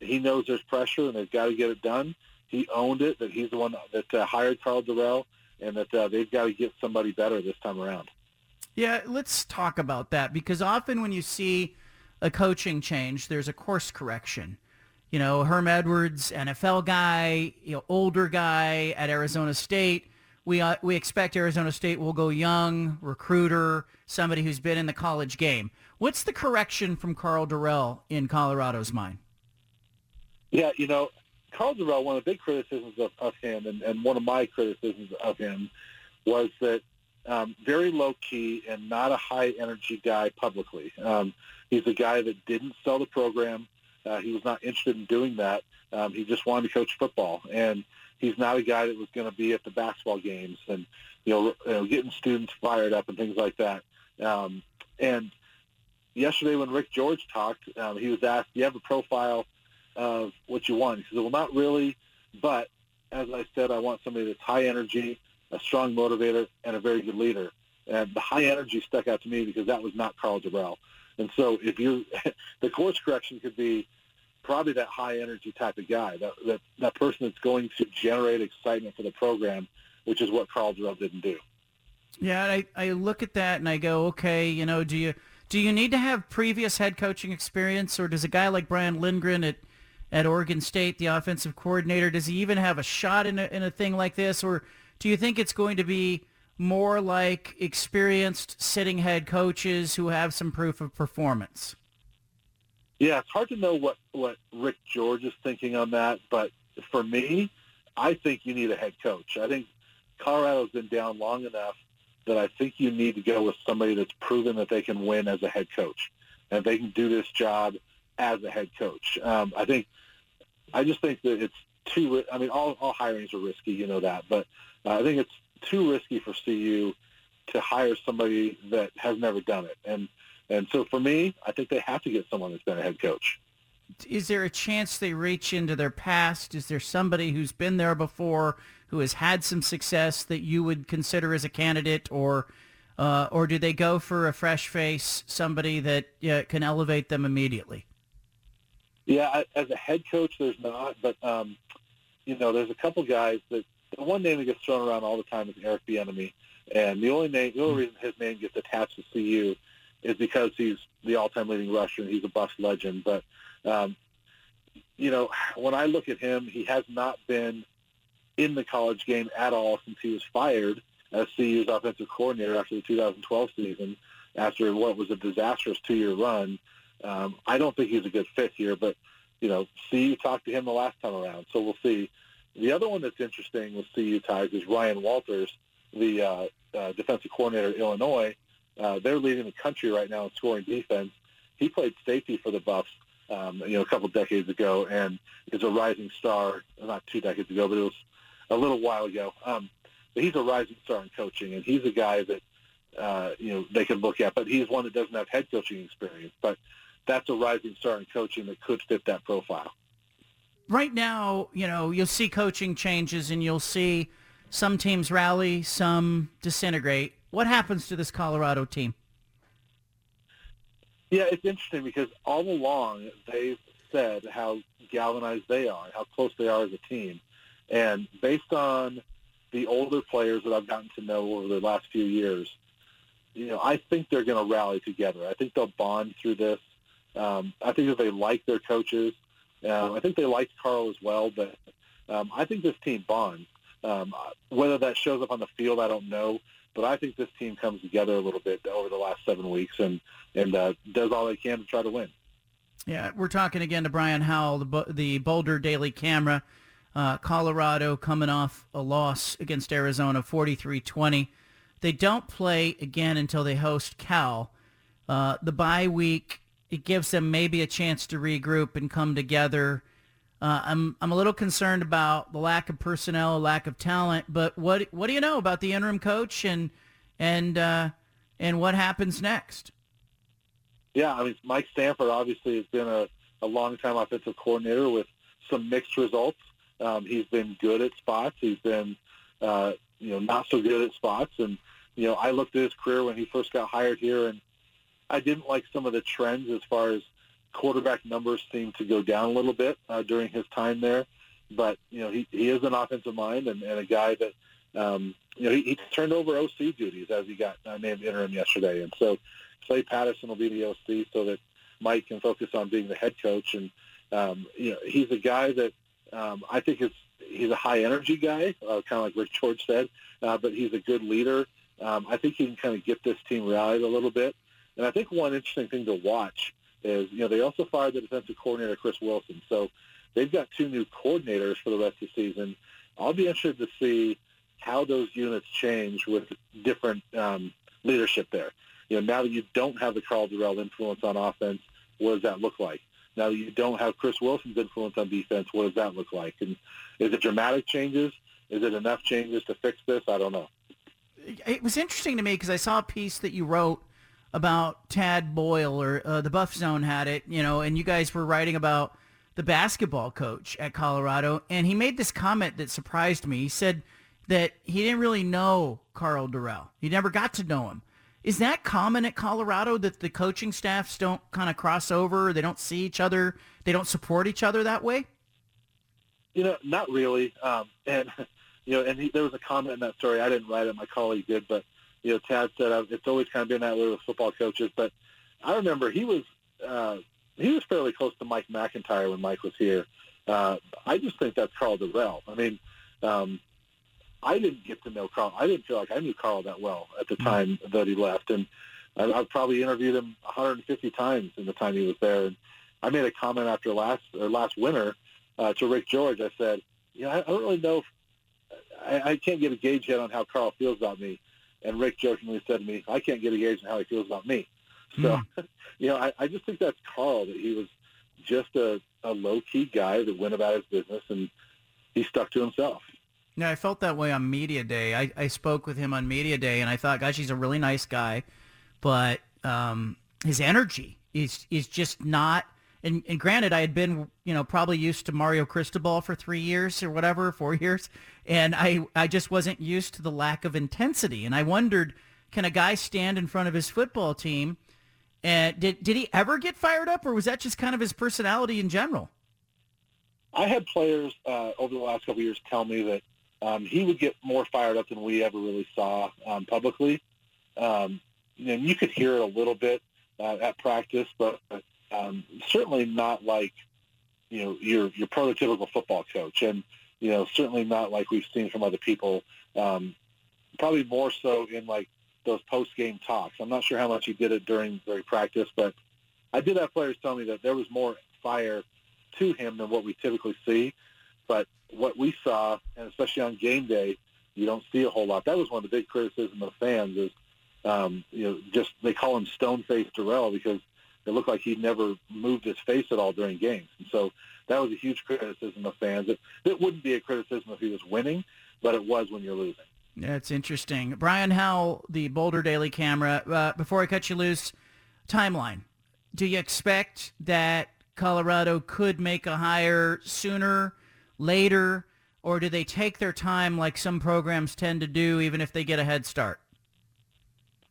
he knows there's pressure and they've got to get it done. He owned it that he's the one that uh, hired Karl Dorrell and that uh, they've got to get somebody better this time around. Yeah, let's talk about that because often when you see a coaching change, there's a course correction you know, Herm Edwards, NFL guy, you know, older guy at Arizona State. We uh, we expect Arizona State will go young, recruiter, somebody who's been in the college game. What's the correction from Karl Dorrell in Colorado's mind? Yeah, you know, Karl Dorrell, one of the big criticisms of, of him, and, and one of my criticisms of him, was that um, very low key and not a high energy guy publicly. Um, he's a guy that didn't sell the program Uh, he was not interested in doing that. Um, he just wanted to coach football, and he's not a guy that was going to be at the basketball games and you know, you know getting students fired up and things like that. Um, and yesterday when Rick George talked, um, he was asked, "Do you have a profile of what you want?" He said, "Well, not really, but as I said, I want somebody that's high energy, a strong motivator, and a very good leader." And the high energy stuck out to me because that was not Karl Dorrell. And so if you, the course correction could be probably that high energy type of guy, that, that, that person that's going to generate excitement for the program, which is what Karl Dorrell didn't do. Yeah, I, I look at that and I go, okay, you know, do you do you need to have previous head coaching experience, or does a guy like Brian Lindgren at at Oregon State, the offensive coordinator, does he even have a shot in a, in a thing like this, or do you think it's going to be more like experienced sitting head coaches who have some proof of performance? Yeah, it's hard to know what, what Rick George is thinking on that, but for me, I think you need a head coach. I think Colorado's been down long enough that I think you need to go with somebody that's proven that they can win as a head coach and they can do this job as a head coach. Um, I think, I just think that it's too. I mean, all all hirings are risky, you know that, but I think it's too risky for CU to hire somebody that has never done it. And and so for me, I think they have to get someone that's been a head coach. Is there a chance they reach into their past? Is there somebody who's been there before who has had some success that you would consider as a candidate, or uh, or do they go for a fresh face, somebody that uh, can elevate them immediately? Yeah, as a head coach, there's not, but um, you know, there's a couple guys that the one name that gets thrown around all the time is Eric Bieniemy, and the only name, the only reason his name gets attached to CU is because he's the all-time leading rusher and he's a Buffs legend. But um, you know, when I look at him, he has not been in the college game at all since he was fired as CU's offensive coordinator after the 2012 season, after what was a disastrous two-year run. Um, I don't think he's a good fit here, but you know, CU talked to him the last time around, so we'll see. The other one that's interesting with CU ties is Ryan Walters, the uh, uh, defensive coordinator at Illinois. Uh, they're leading the country right now in scoring defense. He played safety for the Buffs, um, you know, a couple decades ago, and is a rising star. Not two decades ago, but it was a little while ago. Um, but he's a rising star in coaching, and he's a guy that uh, you know they can look at. But he's one that doesn't have head coaching experience. But that's a rising star in coaching that could fit that profile right now, you know, you'll see coaching changes and you'll see some teams rally, some disintegrate. What happens to this Colorado team? Yeah, it's interesting because all along they've said how galvanized they are, how close they are as a team. And based on the older players that I've gotten to know over the last few years, you know, I think they're going to rally together. I think they'll bond through this. Um, I think that they like their coaches. Um, I think they liked Karl as well, but um, I think this team bonds. Um, whether that shows up on the field, I don't know, but I think this team comes together a little bit over the last seven weeks and and uh, does all they can to try to win. Yeah, we're talking again to Brian Howell, the, the Boulder Daily Camera. Uh, Colorado coming off a loss against Arizona, 43-20. They don't play again until they host Cal. Uh, the bye week it gives them maybe a chance to regroup and come together. Uh, I'm I'm a little concerned about the lack of personnel, lack of talent. But what what do you know about the interim coach and and uh, and what happens next? Yeah, I mean Mike Sanford obviously has been a, a long time offensive coordinator with some mixed results. Um, he's been good at spots. He's been uh, you know not so good at spots. And you know I looked at his career when he first got hired here and I didn't like some of the trends as far as quarterback numbers seemed to go down a little bit uh, during his time there. But you know, he, he is an offensive mind and, and a guy that um, you know he, he turned over OC duties as he got uh, named interim yesterday, and so Clay Patterson will be the OC so that Mike can focus on being the head coach. And um, you know, he's a guy that um, I think is he's a high energy guy, uh, kind of like Rick George said, uh, but he's a good leader. Um, I think he can kind of get this team rallied a little bit. And I think one interesting thing to watch is, you know, they also fired the defensive coordinator, Chris Wilson. So they've got two new coordinators for the rest of the season. I'll be interested to see how those units change with different um, leadership there. You know, now that you don't have the Karl Dorrell influence on offense, what does that look like? Now that you don't have Chris Wilson's influence on defense. What does that look like? And is it dramatic changes? Is it enough changes to fix this? I don't know. It was interesting to me because I saw a piece that you wrote about Tad Boyle or uh, the Buff Zone had it, you know, and you guys were writing about the basketball coach at Colorado, and he made this comment that surprised me. He said that he didn't really know Karl Dorrell. He never got to know him. Is that common at Colorado that the coaching staffs don't kind of cross over? They don't see each other. They don't support each other that way. You know, not really. Um, and you know, and he, there was a comment in that story. I didn't write it; my colleague did. But you know, Tad said uh, it's always kind of been that way with football coaches. But I remember he was uh, he was fairly close to Mike MacIntyre when Mike was here. Uh, I just think that's Karl Dorrell. I mean, um, I didn't get to know Karl. I didn't feel like I knew Karl that well at the mm-hmm. time that he left, and I, I've probably interviewed him 150 times in the time he was there. And I made a comment after last or last winter uh, to Rick George. I said, "Yeah, I, I don't really know. If, I, I can't get a gauge yet on how Karl feels about me." And Rick jokingly said to me, "I can't get a gauge on how he feels about me." So, mm. you know, I, I just think that's Karl, That he was just a, a low key guy that went about his business and he stuck to himself. Yeah, I felt that way on media day. I, I spoke with him on media day, and I thought, gosh, he's a really nice guy, but um, his energy is is just not. And, and granted, I had been, you know, probably used to Mario Cristobal for three years or whatever, four years, and I I just wasn't used to the lack of intensity. And I wondered, can a guy stand in front of his football team? And did did he ever get fired up, or was that just kind of his personality in general? I had players uh, over the last couple years tell me that um, he would get more fired up than we ever really saw um, publicly. Um, and you could hear it a little bit uh, at practice, but um, certainly not like you know your your prototypical football coach, and you know certainly not like we've seen from other people. Um, probably more so in like those post game talks. I'm not sure how much he did it during during practice, but I did have players tell me that there was more fire to him than what we typically see. But what we saw, and especially on game day, you don't see a whole lot. That was one of the big criticism of fans is, um, you know, just they call him stone face Dorrell because it looked like he never moved his face at all during games. And so that was a huge criticism of fans. It, it wouldn't be a criticism if he was winning, but it was when you're losing. That's interesting. Brian Howell, the Boulder Daily Camera. Uh, before I cut you loose, timeline. Do you expect that Colorado could make a hire sooner later, or do they take their time like some programs tend to do, even if they get a head start?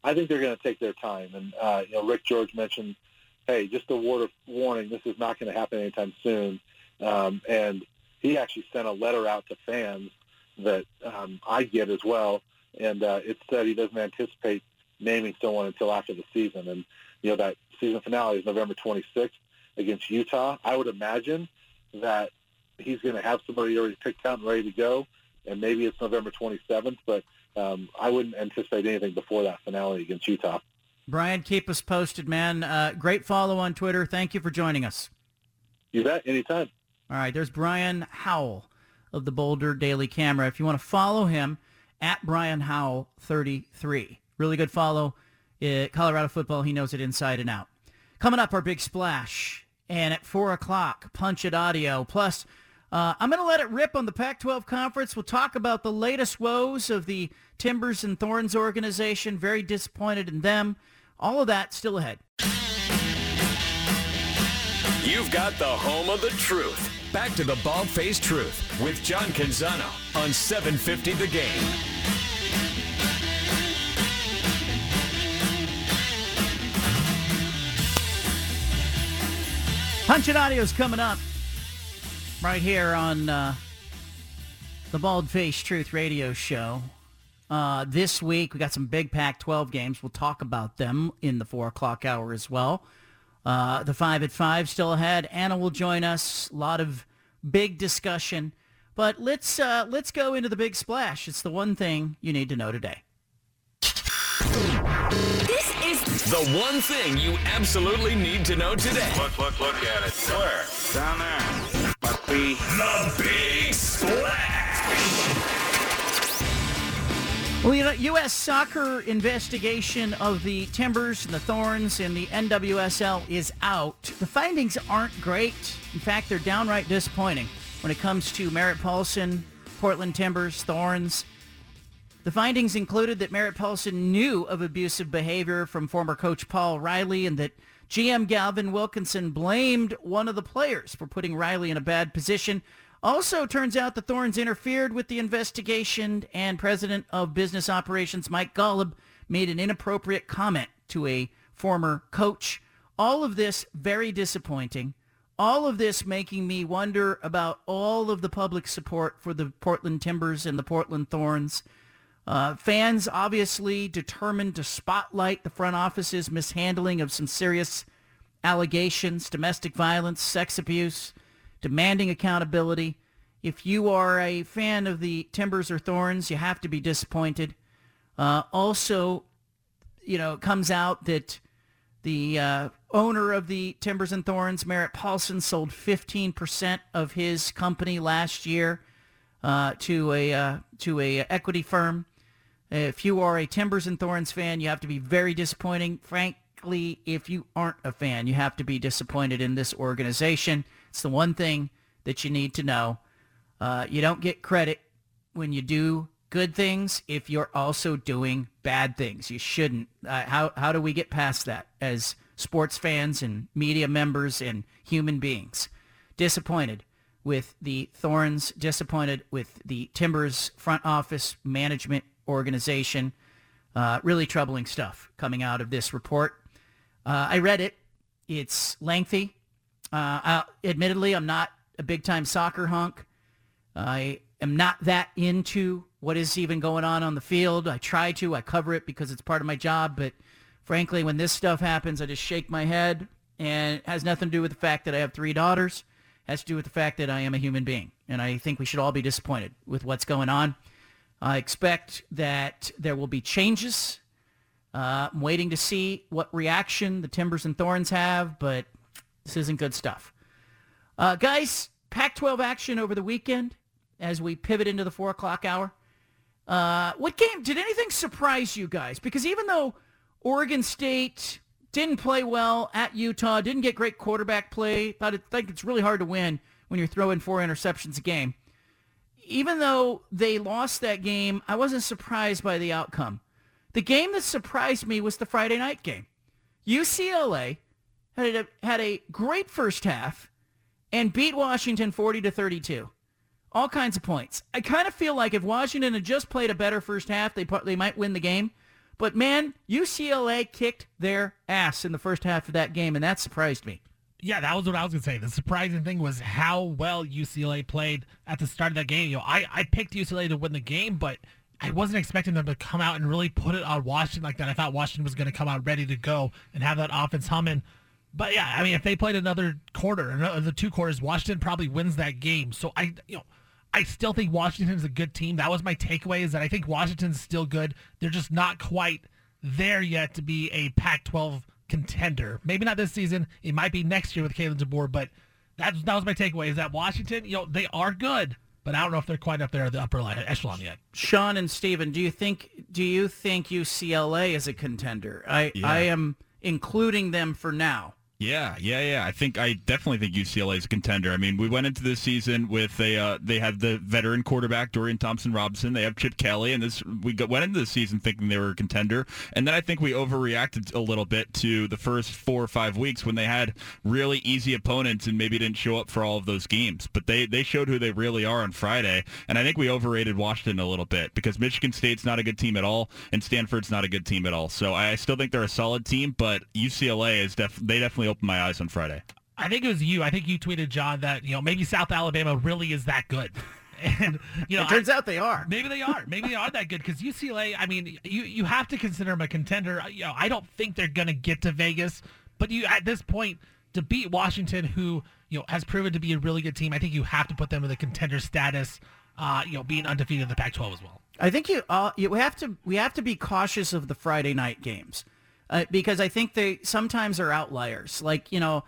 I think they're going to take their time. And, uh, you know, Rick George mentioned, hey, just a word of warning, this is not going to happen anytime soon. Um, and he actually sent a letter out to fans that um, I get as well. And uh, it said he doesn't anticipate naming someone until after the season. And, you know, that season finale is November 26th against Utah. I would imagine that he's going to have somebody already picked out and ready to go, and maybe it's November 27th, but um, I wouldn't anticipate anything before that finale against Utah. Brian, keep us posted, man. Uh, great follow on Twitter. Thank you for joining us. You bet. Anytime. All right. There's Brian Howell of the Boulder Daily Camera. If you want to follow him, at Brian Howell 33. Really good follow. Uh, Colorado football, he knows it inside and out. Coming up, our big splash. And at 4 o'clock, Punch It Audio. Plus, uh, I'm going to let it rip on the Pac-12 conference. We'll talk about the latest woes of the Timbers and Thorns organization. Very disappointed in them. All of that still ahead. You've got the home of the truth. Back to the bald-faced truth with John Canzano on 750 The Game. Punch It Audio is coming up right here on uh, the Bald Face Truth Radio Show. Uh, this week, we got some big Pac-12 games. We'll talk about them in the 4 o'clock hour as well. Uh, the 5 at 5 still ahead. Anna will join us. A lot of big discussion. But let's, uh, let's go into the big splash. It's the one thing you need to know today. This is the one thing you absolutely need to know today. Look, look, look at it. Where? Down there. The Big Splash! Well, you know, U.S. soccer investigation of the Timbers and the Thorns and the NWSL is out. The findings aren't great. In fact, they're downright disappointing when it comes to Merritt Paulson, Portland Timbers, Thorns. The findings included that Merritt Paulson knew of abusive behavior from former coach Paul Riley and that GM Gavin Wilkinson blamed one of the players for putting Riley in a bad position. Also, turns out the Thorns interfered with the investigation, and President of Business Operations Mike Golub made an inappropriate comment to a former coach. All of this very disappointing. All of this making me wonder about all of the public support for the Portland Timbers and the Portland Thorns. Uh, fans obviously determined to spotlight the front office's mishandling of some serious allegations, domestic violence, sex abuse demanding accountability. If you are a fan of the Timbers or Thorns, you have to be disappointed. Uh, also, you know, it comes out that the uh, owner of the Timbers and Thorns, Merritt Paulson, sold 15% of his company last year uh, to a uh, to a equity firm. If you are a Timbers and Thorns fan, you have to be very disappointing. Frankly, if you aren't a fan, you have to be disappointed in this organization. It's the one thing that you need to know. Uh, you don't get credit when you do good things if you're also doing bad things. You shouldn't. Uh, how, how do we get past that as sports fans and media members and human beings? Disappointed with the Thorns, disappointed with the Timbers front office management organization. Uh, really troubling stuff coming out of this report. Uh, I read it. It's lengthy. Uh, admittedly, I'm not a big-time soccer hunk. I am not that into what is even going on on the field. I try to. I cover it because it's part of my job. But frankly, when this stuff happens, I just shake my head. And it has nothing to do with the fact that I have three daughters. It has to do with the fact that I am a human being. And I think we should all be disappointed with what's going on. I expect that there will be changes. Uh, I'm waiting to see what reaction the Timbers and Thorns have, but this isn't good stuff. Uh, guys, Pac-12 action over the weekend as we pivot into the 4 o'clock hour. Uh, what game, did anything surprise you guys? Because even though Oregon State didn't play well at Utah, didn't get great quarterback play, thought it, think it's really hard to win when you're throwing four interceptions a game. Even though they lost that game, I wasn't surprised by the outcome. The game that surprised me was the Friday night game. UCLA had a, had a great first half and beat Washington 40 to 32. All kinds of points. I kind of feel like if Washington had just played a better first half, they they might win the game. But man, UCLA kicked their ass in the first half of that game, and that surprised me. Yeah, that was what I was gonna say. The surprising thing was how well UCLA played at the start of that game. You know, I, I picked UCLA to win the game, but I wasn't expecting them to come out and really put it on Washington like that. I thought Washington was gonna come out ready to go and have that offense humming. But yeah, I mean, if they played another quarter, another two quarters, Washington probably wins that game. So I, you know, I still think Washington's a good team. That was my takeaway: is that I think Washington's still good. They're just not quite there yet to be a Pac-12 contender. Maybe not this season. It might be next year with Kalen DeBoer. But that that was my takeaway: is that Washington, you know, they are good, but I don't know if they're quite up there at the upper echelon yet. Sean and Steven, do you think do you think UCLA is a contender? I yeah. I am including them for now. Yeah, yeah, yeah. I think I definitely think UCLA is a contender. I mean, we went into this season with a uh, they have the veteran quarterback Dorian Thompson Robinson. They have Chip Kelly, and this we got, went into the season thinking they were a contender. And then I think we overreacted a little bit to the first four or five weeks when they had really easy opponents and maybe didn't show up for all of those games. But they they showed who they really are on Friday, and I think we overrated Washington a little bit because Michigan State's not a good team at all, and Stanford's not a good team at all. So I still think they're a solid team, but UCLA is def- they definitely opened my eyes on Friday. I think it was you. I think you tweeted John that you know maybe South Alabama really is that good. And you know, it turns I, out they are. Maybe they are. Maybe they are that good because UCLA. I mean, you you have to consider them a contender. You know, I don't think they're going to get to Vegas, but you at this point to beat Washington, who you know has proven to be a really good team, I think you have to put them in the contender status. Uh, you know, being undefeated in the Pac-12 as well. I think you uh, you have to we have to be cautious of the Friday night games uh, because I think they sometimes are outliers. Like you know,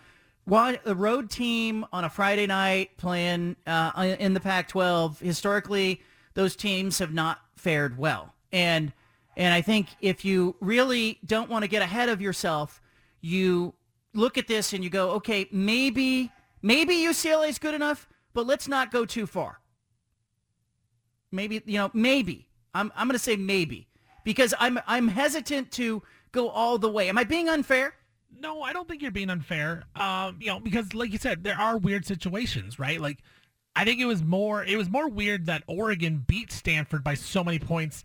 the road team on a Friday night playing uh, in the Pac-12 historically, those teams have not fared well. And and I think if you really don't want to get ahead of yourself, you look at this and you go, okay, maybe maybe UCLA is good enough, but let's not go too far. Maybe you know, maybe I'm I'm going to say maybe because I'm I'm hesitant to go all the way. Am I being unfair? No, I don't think you're being unfair. Um, you know, because like you said, there are weird situations, right? Like, I think it was more it was more weird that Oregon beat Stanford by so many points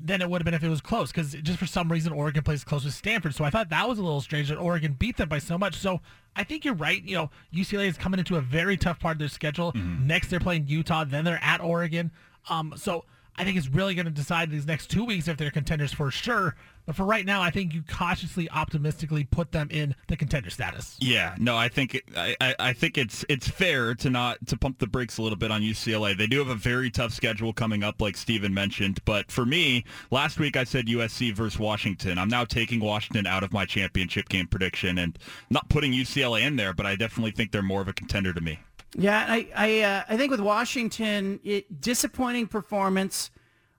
than it would have been if it was close. Because just for some reason, Oregon plays close with Stanford, so I thought that was a little strange that Oregon beat them by so much. So I think you're right. You know, UCLA is coming into a very tough part of their schedule. Next, they're playing Utah, then they're at Oregon. Um, so I think it's really going to decide these next two weeks if they're contenders for sure. But for right now, I think you cautiously, optimistically put them in the contender status. Yeah, no, I think I I think it's it's fair to not to pump the brakes a little bit on UCLA. They do have a very tough schedule coming up, like Steven mentioned. But for me, last week I said USC versus Washington. I'm now taking Washington out of my championship game prediction and not putting UCLA in there. But I definitely think they're more of a contender to me. Yeah, I I, uh, I think with Washington, it, disappointing performance.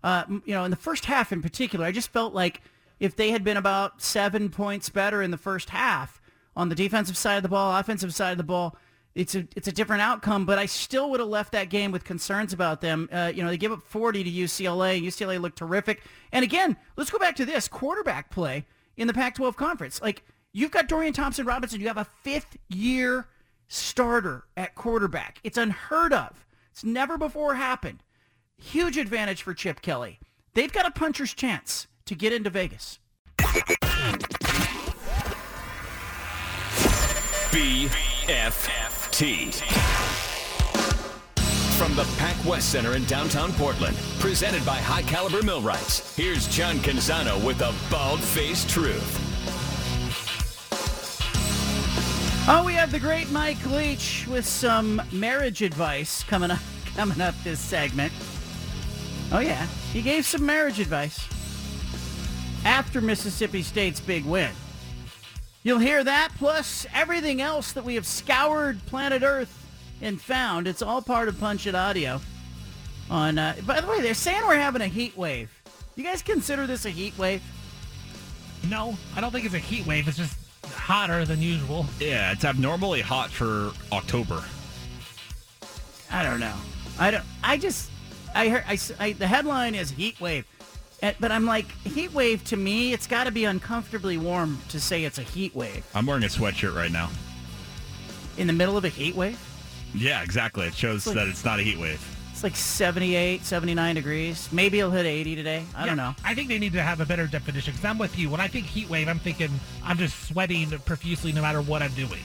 Uh, you know, in the first half in particular, I just felt like if they had been about seven points better in the first half on the defensive side of the ball, offensive side of the ball, it's a it's a different outcome. But I still would have left that game with concerns about them. Uh, you know, they give up 40 to UCLA. UCLA looked terrific. And again, let's go back to this quarterback play in the Pac-12 conference. Like you've got Dorian Thompson Robinson. You have a fifth year starter at quarterback. It's unheard of. It's never before happened. Huge advantage for Chip Kelly. They've got a puncher's chance to get into Vegas. BFFT. From the Pac West Center in downtown Portland, presented by High Caliber Millwrights, here's John Canzano with the bald-faced truth. Oh, we have the great Mike Leach with some marriage advice coming up coming up this segment. Oh yeah, he gave some marriage advice after Mississippi State's big win. You'll hear that plus everything else that we have scoured planet Earth and found. It's all part of Punch It Audio. On uh, by the way, they're saying we're having a heat wave. You guys consider this a heat wave? No, I don't think it's a heat wave. It's just hotter than usual. Yeah, it's abnormally hot for October. I don't know. I don't. I just. I heard. I. the headline is heat wave, but I'm like heat wave to me. It's got to be uncomfortably warm to say it's a heat wave I'm wearing a sweatshirt right now. in the middle of a heat wave. Yeah, exactly. It shows like- that it's not a heat wave. It's like 78, 79 degrees. Maybe it'll hit 80 today. I don't know. I think they need to have a better definition because I'm with you. When I think heat wave, I'm thinking I'm just sweating profusely no matter what I'm doing.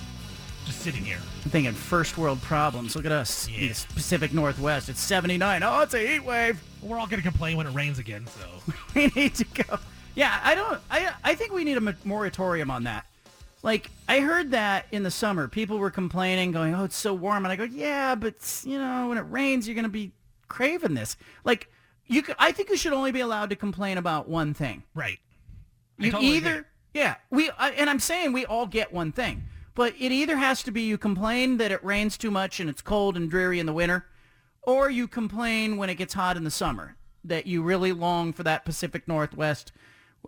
Just sitting here. I'm thinking first world problems. Look at us in Yeah. the Pacific Northwest. It's 79. Oh, it's a heat wave. We're all going to complain when it rains again, so. we need to go. Yeah, I don't. I I think we need a moratorium on that. Like I heard that in the summer, people were complaining, going, "Oh, it's so warm," and I go, "Yeah, but you know, when it rains, you're gonna be craving this." Like you, could, I think you should only be allowed to complain about one thing. Right. I You totally either, agree. yeah, we, I, and I'm saying we all get one thing, but it either has to be you complain that it rains too much and it's cold and dreary in the winter, or you complain when it gets hot in the summer that you really long for that Pacific Northwest,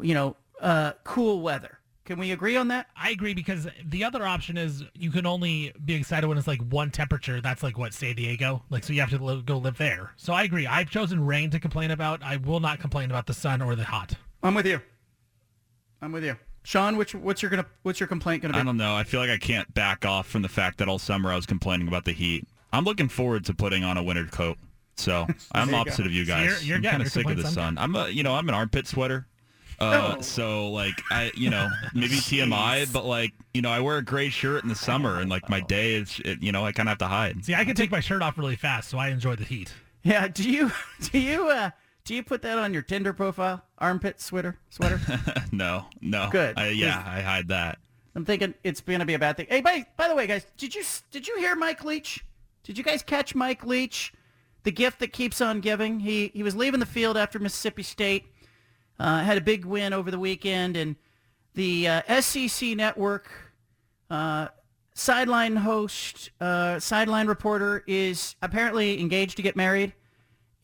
you know, uh, cool weather. Can we agree on that? I agree because the other option is you can only be excited when it's like one temperature. That's like what San Diego, like so you have to li- go live there. So I agree. I've chosen rain to complain about. I will not complain about the sun or the hot. I'm with you. I'm with you, Sean. Which what's your gonna what's your complaint gonna be? I don't know. I feel like I can't back off from the fact that all summer I was complaining about the heat. I'm looking forward to putting on a winter coat. So I'm opposite go. of you So guys. you're- you're I'm getting kind of sick of the complaints sun. I'm a, you know, I'm an armpit sweater. Uh, Oh. So like I, you know, maybe TMI, but like, you know, I wear a gray shirt in the summer, and like my day is, it, you know, I kind of have to hide. See, I can take my shirt off really fast, so I enjoy the heat. Yeah. Do you do you uh do you put that on your Tinder profile? Armpit sweater sweater. no, no. Good. I, yeah, I hide that. I'm thinking it's going to be a bad thing. Hey, by, by the way, guys, did you did you hear Mike Leach? Did you guys catch Mike Leach? The gift that keeps on giving. He he was leaving the field after Mississippi State. Uh, had a big win over the weekend, and the uh, SEC network uh, sideline host, uh, sideline reporter is apparently engaged to get married.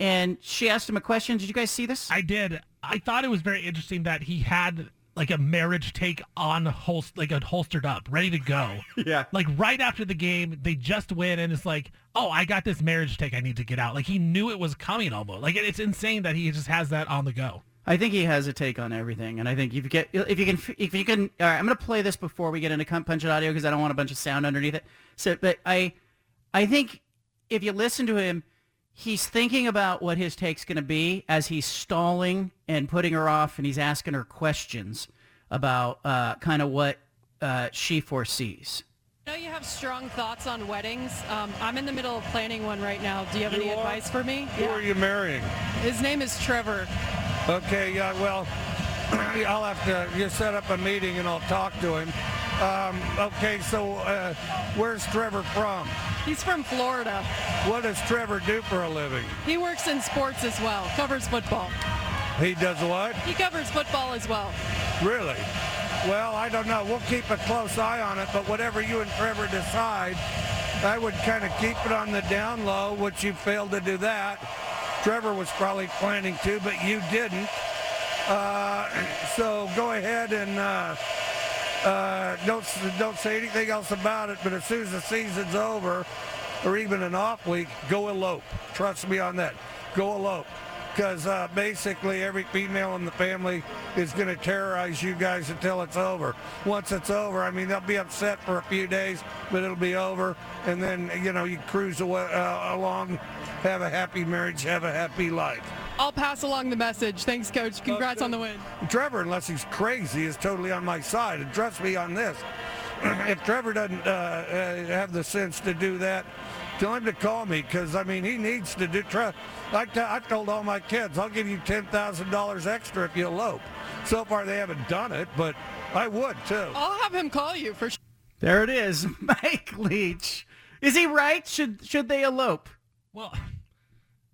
And she asked him a question. Did you guys see this? I did. I thought it was very interesting that he had like a marriage take on holst like a holstered up, ready to go. Yeah. Like right after the game, they just win, and it's like, oh, I got this marriage take. I need to get out. Like he knew it was coming almost. Like it's insane that he just has that on the go. I think he has a take on everything, and I think if you get if you can if you can. All right, I'm going to play this before we get into punch it audio because I don't want a bunch of sound underneath it. So, but I, I think if you listen to him, he's thinking about what his take's going to be as he's stalling and putting her off, and he's asking her questions about uh, kind of what uh, she foresees. I know you have strong thoughts on weddings. Um, I'm in the middle of planning one right now. Do you have any advice for me? Who are you marrying? His name is Trevor. Okay, yeah, well, I'll have to you set up a meeting and I'll talk to him. Um, okay, so uh, where's Trevor from? He's from Florida. What does Trevor do for a living? He works in sports as well, covers football. He does what? He covers football as well. Really? Well, I don't know. We'll keep a close eye on it, but whatever you and Trevor decide, I would kind of keep it on the down low, which you failed to do that. Trevor was probably planning to, but you didn't. Uh, so go ahead and uh, uh, don't don't say anything else about it. But as soon as the season's over, or even an off week, go elope. Trust me on that. Go elope. Because uh, basically every female in the family is going to terrorize you guys until it's over. Once it's over, I mean, they'll be upset for a few days, but it'll be over. And then, you know, you cruise away, uh, along, have a happy marriage, have a happy life. I'll pass along the message. Thanks, Coach. Congrats Okay. on the win. Trevor, unless he's crazy, is totally on my side. And trust me on this. if Trevor doesn't uh, uh, have the sense to do that, tell him to call me because I mean he needs to do. Tre- I, t- I told all my kids I'll give you ten thousand dollars extra if you elope. So far they haven't done it, but I would too. I'll have him call you for sure. There it is, Mike Leach. Is he right? Should should they elope? Well,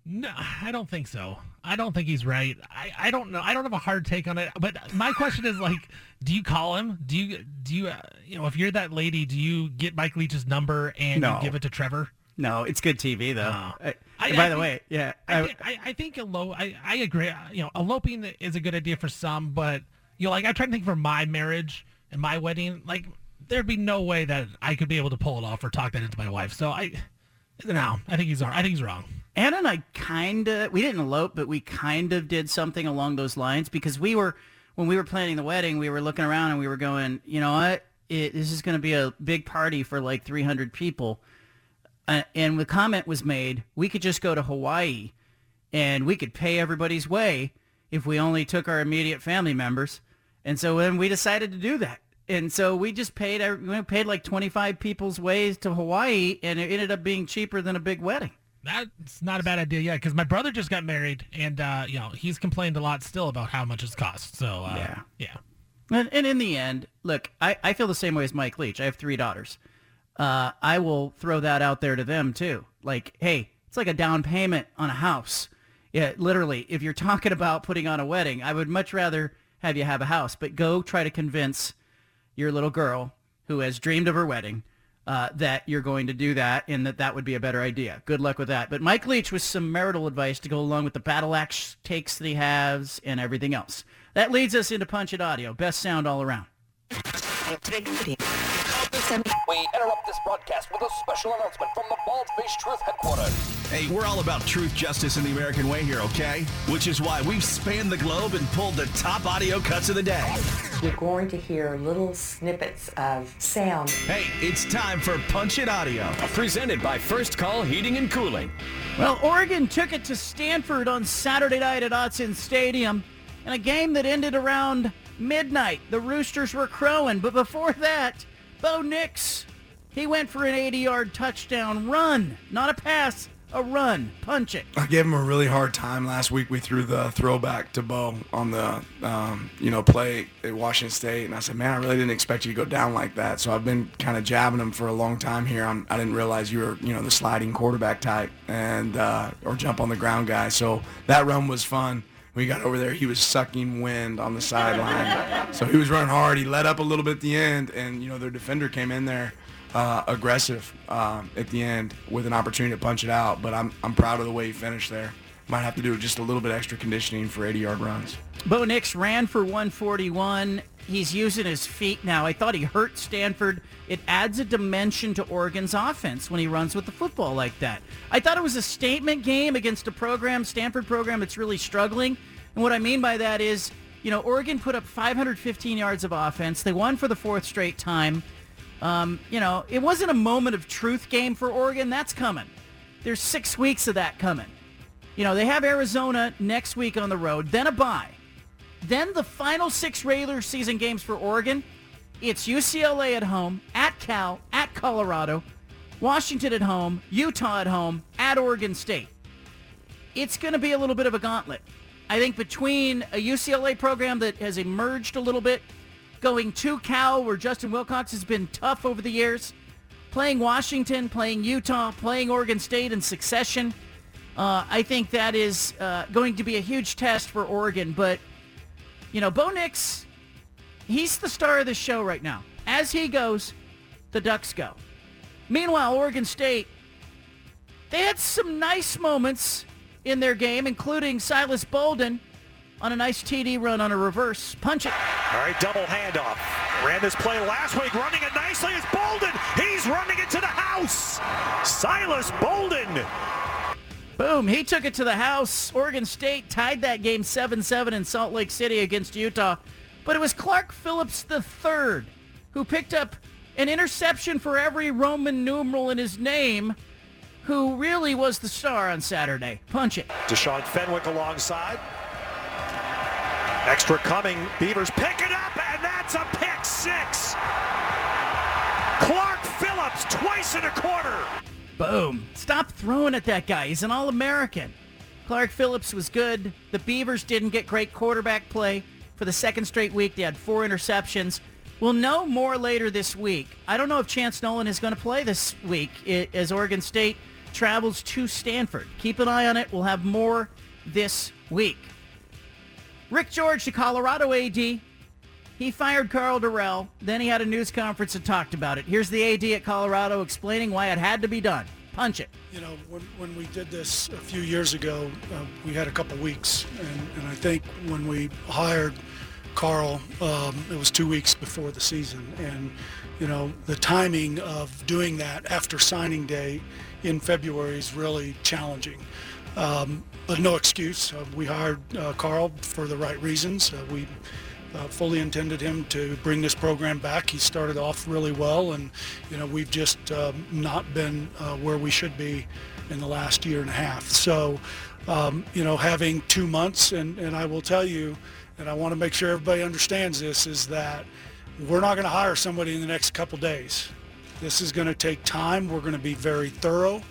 no, I don't think so. I don't think he's right. I, I don't know. I don't have a hard take on it. But my question is like, do you call him? Do you do you uh, you know if you're that lady, do you get Mike Leach's number and No. you give it to Trevor? No, it's good TV though. Oh. I- I- by I the think- way, yeah, I, I- I, I think elo- I, I agree. Uh, you know, eloping is a good idea for some, but you know, like I'm trying to think for my marriage and my wedding, like there'd be no way that I could be able to pull it off or talk that into my wife. So I, no, I think he's I think he's wrong. Anna and I kind of, we didn't elope, but we kind of did something along those lines because we were, when we were planning the wedding, we were looking around and we were going, you know what, it, this is going to be a big party for like 300 people. Uh, and the comment was made, we could just go to Hawaii and we could pay everybody's way if we only took our immediate family members. And so then we decided to do that. And so we just paid, we paid like 25 people's ways to Hawaii and it ended up being cheaper than a big wedding. That's not a bad idea, yeah. Because my brother just got married, and uh, you know he's complained a lot still about how much it's cost. So uh, Yeah. yeah. And, and in the end, look, I, I feel the same way as Mike Leach. I have three daughters. Uh, I will throw that out there to them too. Like, hey, it's like a down payment on a house. Yeah, literally, if you're talking about putting on a wedding, I would much rather have you have a house. But go try to convince your little girl who has dreamed of her wedding uh, that you're going to do that and that that would be a better idea. Good luck with that. But Mike Leach with some marital advice to go along with the battle axe takes that he has and everything else. That leads us into Punch It Audio. Best sound all around. We interrupt this broadcast with a special announcement from the Bald Face Truth Headquarters. Hey, we're all about truth, justice, and the American way here, okay? Which is why we've spanned the globe and pulled the top audio cuts of the day. You're going to hear little snippets of sound. Hey, it's time for Punch It Audio. Presented by First Call Heating and Cooling. Well, Oregon took it to Stanford on Saturday night at Autzen Stadium in a game that ended around midnight. The Roosters were crowing, but before that, Bo Nix, he went for an 80-yard touchdown run, not a pass, a run. Punch it. I gave him a really hard time last week. We threw the throwback to Bo on the um, you know play at Washington State, and I said, "Man, I really didn't expect you to go down like that." So I've been kind of jabbing him for a long time here. I'm, I didn't realize you were you know the sliding quarterback type and uh, or jump on the ground guy. So that run was fun. We got over there. He was sucking wind on the sideline, so he was running hard. He let up a little bit at the end, and you know their defender came in there uh, aggressive um, at the end with an opportunity to punch it out. But I'm I'm proud of the way he finished there. might have to do just a little bit extra conditioning for 80-yard runs. Bo Nix ran for 141. He's using his feet now. I thought he hurt Stanford. It adds a dimension to Oregon's offense when he runs with the football like that. I thought it was a statement game against a program, Stanford program, that's really struggling. And what I mean by that is, you know, Oregon put up 515 yards of offense. They won for the fourth straight time. Um, you know, it wasn't a moment of truth game for Oregon. That's coming. There's six weeks of that coming. You know, they have Arizona next week on the road, then a bye. Then the final six regular season games for Oregon, it's UCLA at home, at Cal, at Colorado, Washington at home, Utah at home, at Oregon State. It's going to be a little bit of a gauntlet. I think between a UCLA program that has emerged a little bit, going to Cal where Justin Wilcox has been tough over the years, playing Washington, playing Utah, playing Oregon State in succession, uh, I think that is uh, going to be a huge test for Oregon. But, you know, Bo Nix, he's the star of the show right now. As he goes, the Ducks go. Meanwhile, Oregon State, they had some nice moments in their game, including Silas Bolden on a nice TD run on a reverse. Punch it. All right, double handoff. Ran this play last week, running it nicely. It's Bolden. He's running it to the house. Silas Bolden. Boom, he took it to the house. Oregon State tied that game 7-7 in Salt Lake City against Utah. But it was Clark Phillips III who picked up an interception for every Roman numeral in his name who really was the star on Saturday. Punch it. Deshaun Fenwick alongside. Extra coming. Beavers pick it up, and that's a pick six. Clark Phillips twice in a quarter. Boom. Stop throwing at that guy. He's an All-American. Clark Phillips was good. The Beavers didn't get great quarterback play for the second straight week. They had four interceptions. We'll know more later this week. I don't know if Chance Nolan is going to play this week as Oregon State travels to Stanford. Keep an eye on it. We'll have more this week. Rick George, the Colorado AD, he fired Karl Dorrell. Then he had a news conference and talked about it. Here's the AD at Colorado explaining why it had to be done. Punch it. You know, when, when we did this a few years ago, uh, we had a couple weeks. And, and I think when we hired Karl, um, it was two weeks before the season. And, you know, the timing of doing that after signing day in February is really challenging. Um, but no excuse. Uh, we hired uh, Karl for the right reasons. Uh, we uh, fully intended him to bring this program back. He started off really well, and you know we've just um, not been uh, where we should be in the last year and a half. So, um, you know, having two months, and, and I will tell you, and I want to make sure everybody understands this, is that we're not going to hire somebody in the next couple days. This is going to take time. We're going to be very thorough.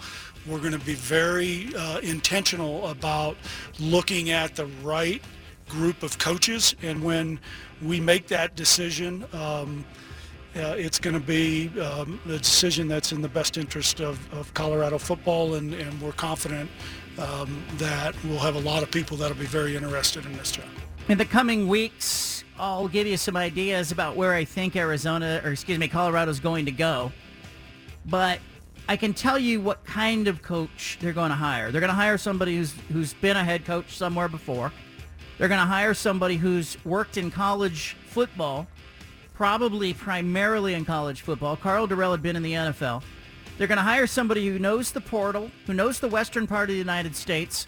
We're going to be very uh, intentional about looking at the right group of coaches, and when we make that decision, um, uh, it's going to be um, a decision that's in the best interest of, of Colorado football, and, and we're confident um, that we'll have a lot of people that'll be very interested in this job. In the coming weeks, I'll give you some ideas about where I think Arizona, or excuse me, Colorado's going to go. But I can tell you what kind of coach they're going to hire. They're going to hire somebody who's who's been a head coach somewhere before. They're going to hire somebody who's worked in college football, probably primarily in college football. Karl Dorrell had been in the NFL. They're going to hire somebody who knows the portal, who knows the western part of the United States.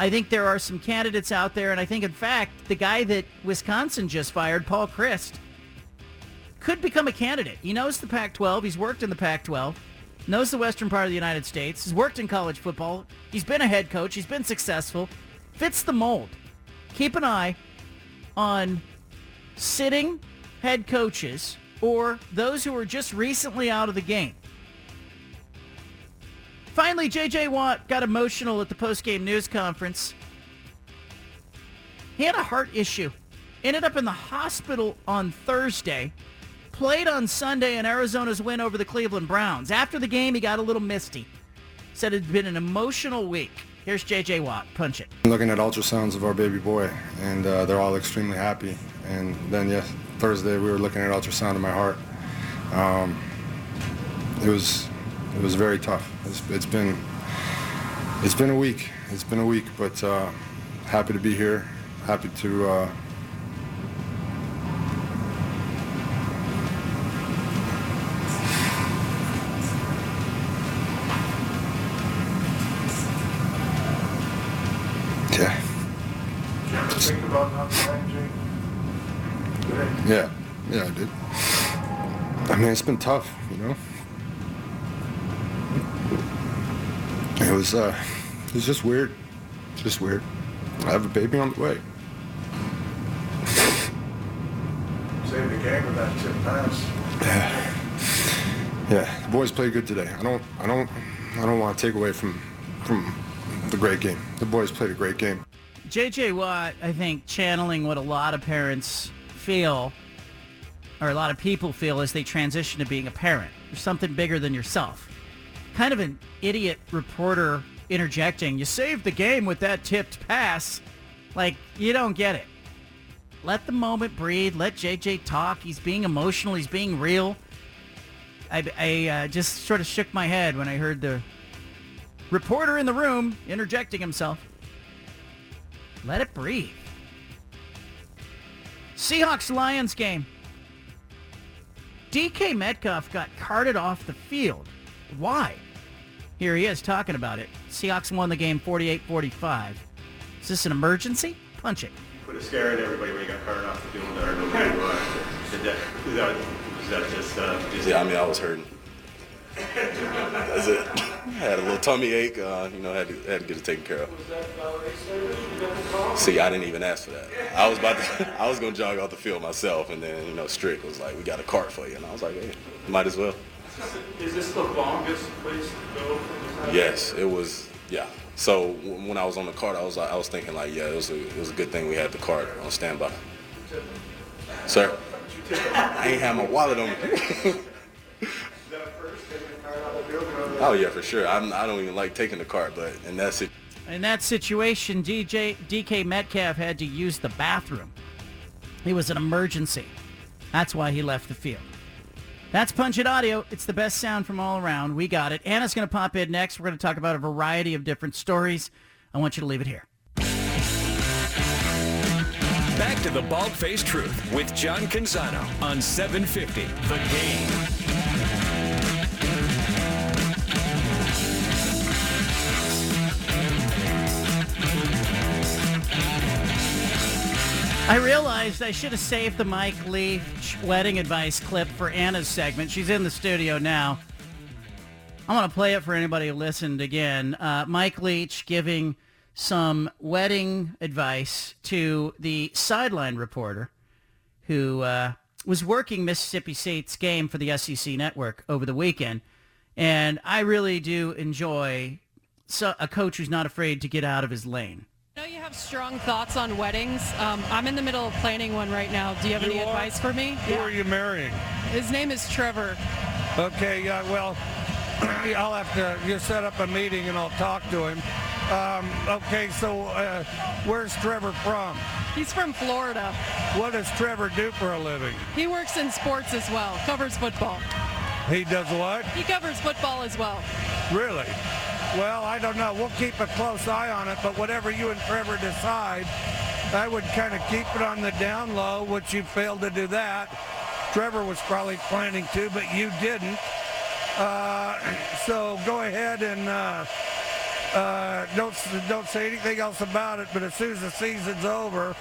I think there are some candidates out there, and I think, in fact, the guy that Wisconsin just fired, Paul Chryst, could become a candidate. He knows the Pac-12. He's worked in the Pac-12, knows the western part of the United States, has worked in college football. He's been a head coach. He's been successful. Fits the mold. Keep an eye on sitting head coaches or those who are just recently out of the game. Finally, J.J. Watt got emotional at the post-game news conference. He had a heart issue. Ended up in the hospital on Thursday. Played on Sunday in Arizona's win over the Cleveland Browns. After the game, he got a little misty. Said it had been an emotional week. Here's J.J. Watt. Punch it. I'm looking at ultrasounds of our baby boy, and uh, they're all extremely happy. And then, yes, Thursday we were looking at ultrasound of my heart. Um, it was it was very tough. It's, it's been It's been a week. It's been a week, but uh, happy to be here. Happy to. Uh, yeah. Yeah. Yeah, I did. I mean, it's been tough, you know. It was. Uh, it was just weird. Just weird. I have a baby on the way. Saved the game with that tip pass. Yeah. Yeah, the boys played good today. I don't, I don't, I don't want to take away from, from the great game. The boys played a great game. J.J. Watt, I think, channeling what a lot of parents feel, or a lot of people feel as they transition to being a parent. There's something bigger than yourself. Kind of an idiot reporter interjecting, you saved the game with that tipped pass. Like, you don't get it. Let the moment breathe. Let JJ talk. He's being emotional. He's being real. I, I uh, just sort of shook my head when I heard the reporter in the room interjecting himself. Let it breathe. Seahawks Lions game. DK Metcalf got carted off the field. Why? Here he is talking about it. Seahawks won the game 48-45. Is this an emergency? Punch it. Put a scare in everybody when you got carted off the field there. Nobody uh, did that. Was that, was that just, uh, just Yeah, I mean, I was hurting. That's it. I had a little tummy ache. Uh, you know, had to, had to get it taken care of. See, I didn't even ask for that. I was about to, I was gonna jog off the field myself, and then you know, Strick was like, "We got a cart for you," and I was like, "Hey, might as well." Is this the longest place to go? from this Yes, it was. Yeah. So when I was on the cart, I was I was thinking like, yeah, it was a, it was a good thing we had the cart on standby. Sir, I ain't have my wallet on me. oh yeah, for sure. I'm, I don't even like taking the cart, but in that situation. In that situation, DJ DK Metcalf had to use the bathroom. It was an emergency. That's why he left the field. That's Punch It Audio. It's the best sound from all around. We got it. Anna's going to pop in next. We're going to talk about a variety of different stories. I want you to leave it here. Back to the Bald Faced Truth with John Canzano on 750 The Game. I realized I should have saved the Mike Leach wedding advice clip for Anna's segment. She's in the studio now. I want to play it for anybody who listened again. Uh, Mike Leach giving some wedding advice to the sideline reporter who uh, was working Mississippi State's game for the SEC network over the weekend. And I really do enjoy so, a coach who's not afraid to get out of his lane. I know you have strong thoughts on weddings. Um, I'm in the middle of planning one right now. Do you have You any are? advice for me? Who are you marrying? His name is Trevor. Okay, yeah, well, I'll have to you set up a meeting and I'll talk to him. Um, okay, so uh, where's Trevor from? He's from Florida. What does Trevor do for a living? He works in sports as well, covers football. He does what? He covers football as well. Really? Well, I don't know. We'll keep a close eye on it, but whatever you and Trevor decide, I would kind of keep it on the down low, which you failed to do that. Trevor was probably planning to, but you didn't. Uh, so go ahead and uh, uh, don't don't say anything else about it. But as soon as the season's over,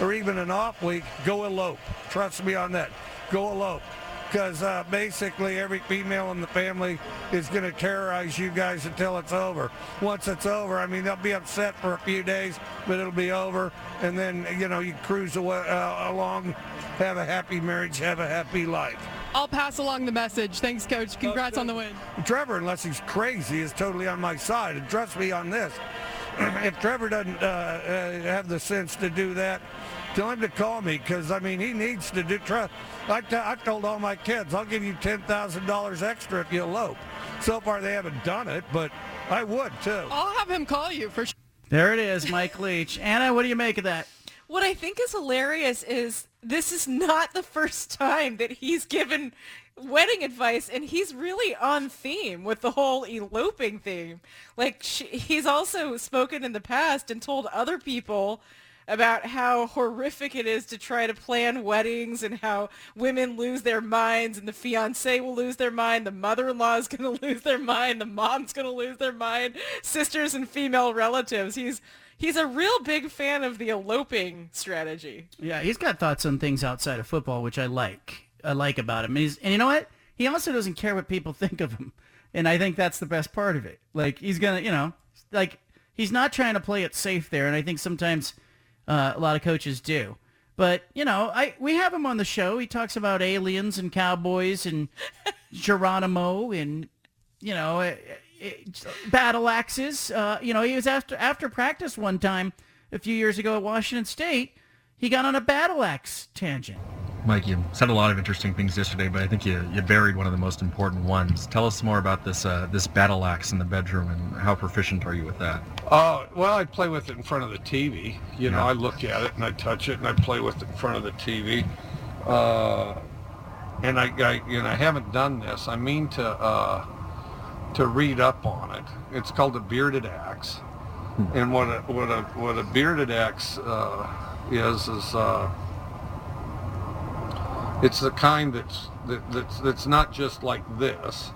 or even an off week, go elope. Trust me on that. Go elope. Because uh, basically every female in the family is going to terrorize you guys until it's over. Once it's over, I mean, they'll be upset for a few days, but it'll be over. And then, you know, you cruise away, uh, along, have a happy marriage, have a happy life. I'll pass along the message. Thanks, Coach. Congrats on the win. Trevor, unless he's crazy, is totally on my side. And trust me on this. if Trevor doesn't uh, uh, have the sense to do that, tell him to call me because, I mean, he needs to do. Try, I, t- I told all my kids, I'll give you $10,000 extra if you elope. So far, they haven't done it, but I would too. I'll have him call you for sure. There it is, Mike Leach. Anna, what do you make of that? What I think is hilarious is this is not the first time that he's given wedding advice, and he's really on theme with the whole eloping theme. Like she, he's also spoken in the past and told other people about how horrific it is to try to plan weddings and how women lose their minds and the fiance will lose their mind, the mother-in-law is going to lose their mind, the mom's going to lose their mind, sisters and female relatives. He's he's a real big fan of the eloping strategy. Yeah, he's got thoughts on things outside of football, which I like. I like about him. He's, and you know what? He also doesn't care what people think of him. And I think that's the best part of it. Like, he's to, you know, like, he's not trying to play it safe there. And I think sometimes uh, a lot of coaches do. But, you know, I we have him on the show. He talks about aliens and cowboys and Geronimo and, you know, uh, uh, battle axes. Uh, you know, he was after after practice one time a few years ago at Washington State. He got on a battle axe tangent. Mike, you said a lot of interesting things yesterday, but I think you, you buried one of the most important ones. Tell us more about this uh, this battle axe in the bedroom and how proficient are you with that? Uh, well, I play with it in front of the TV. You know, Yeah. I look at it and I touch it and I play with it in front of the TV. Uh, and I, I and I haven't done this. I mean to uh, to read up on it. It's called a bearded axe. And what a what a what a bearded axe uh, is is uh, it's the kind that's that, that's that's not just like this.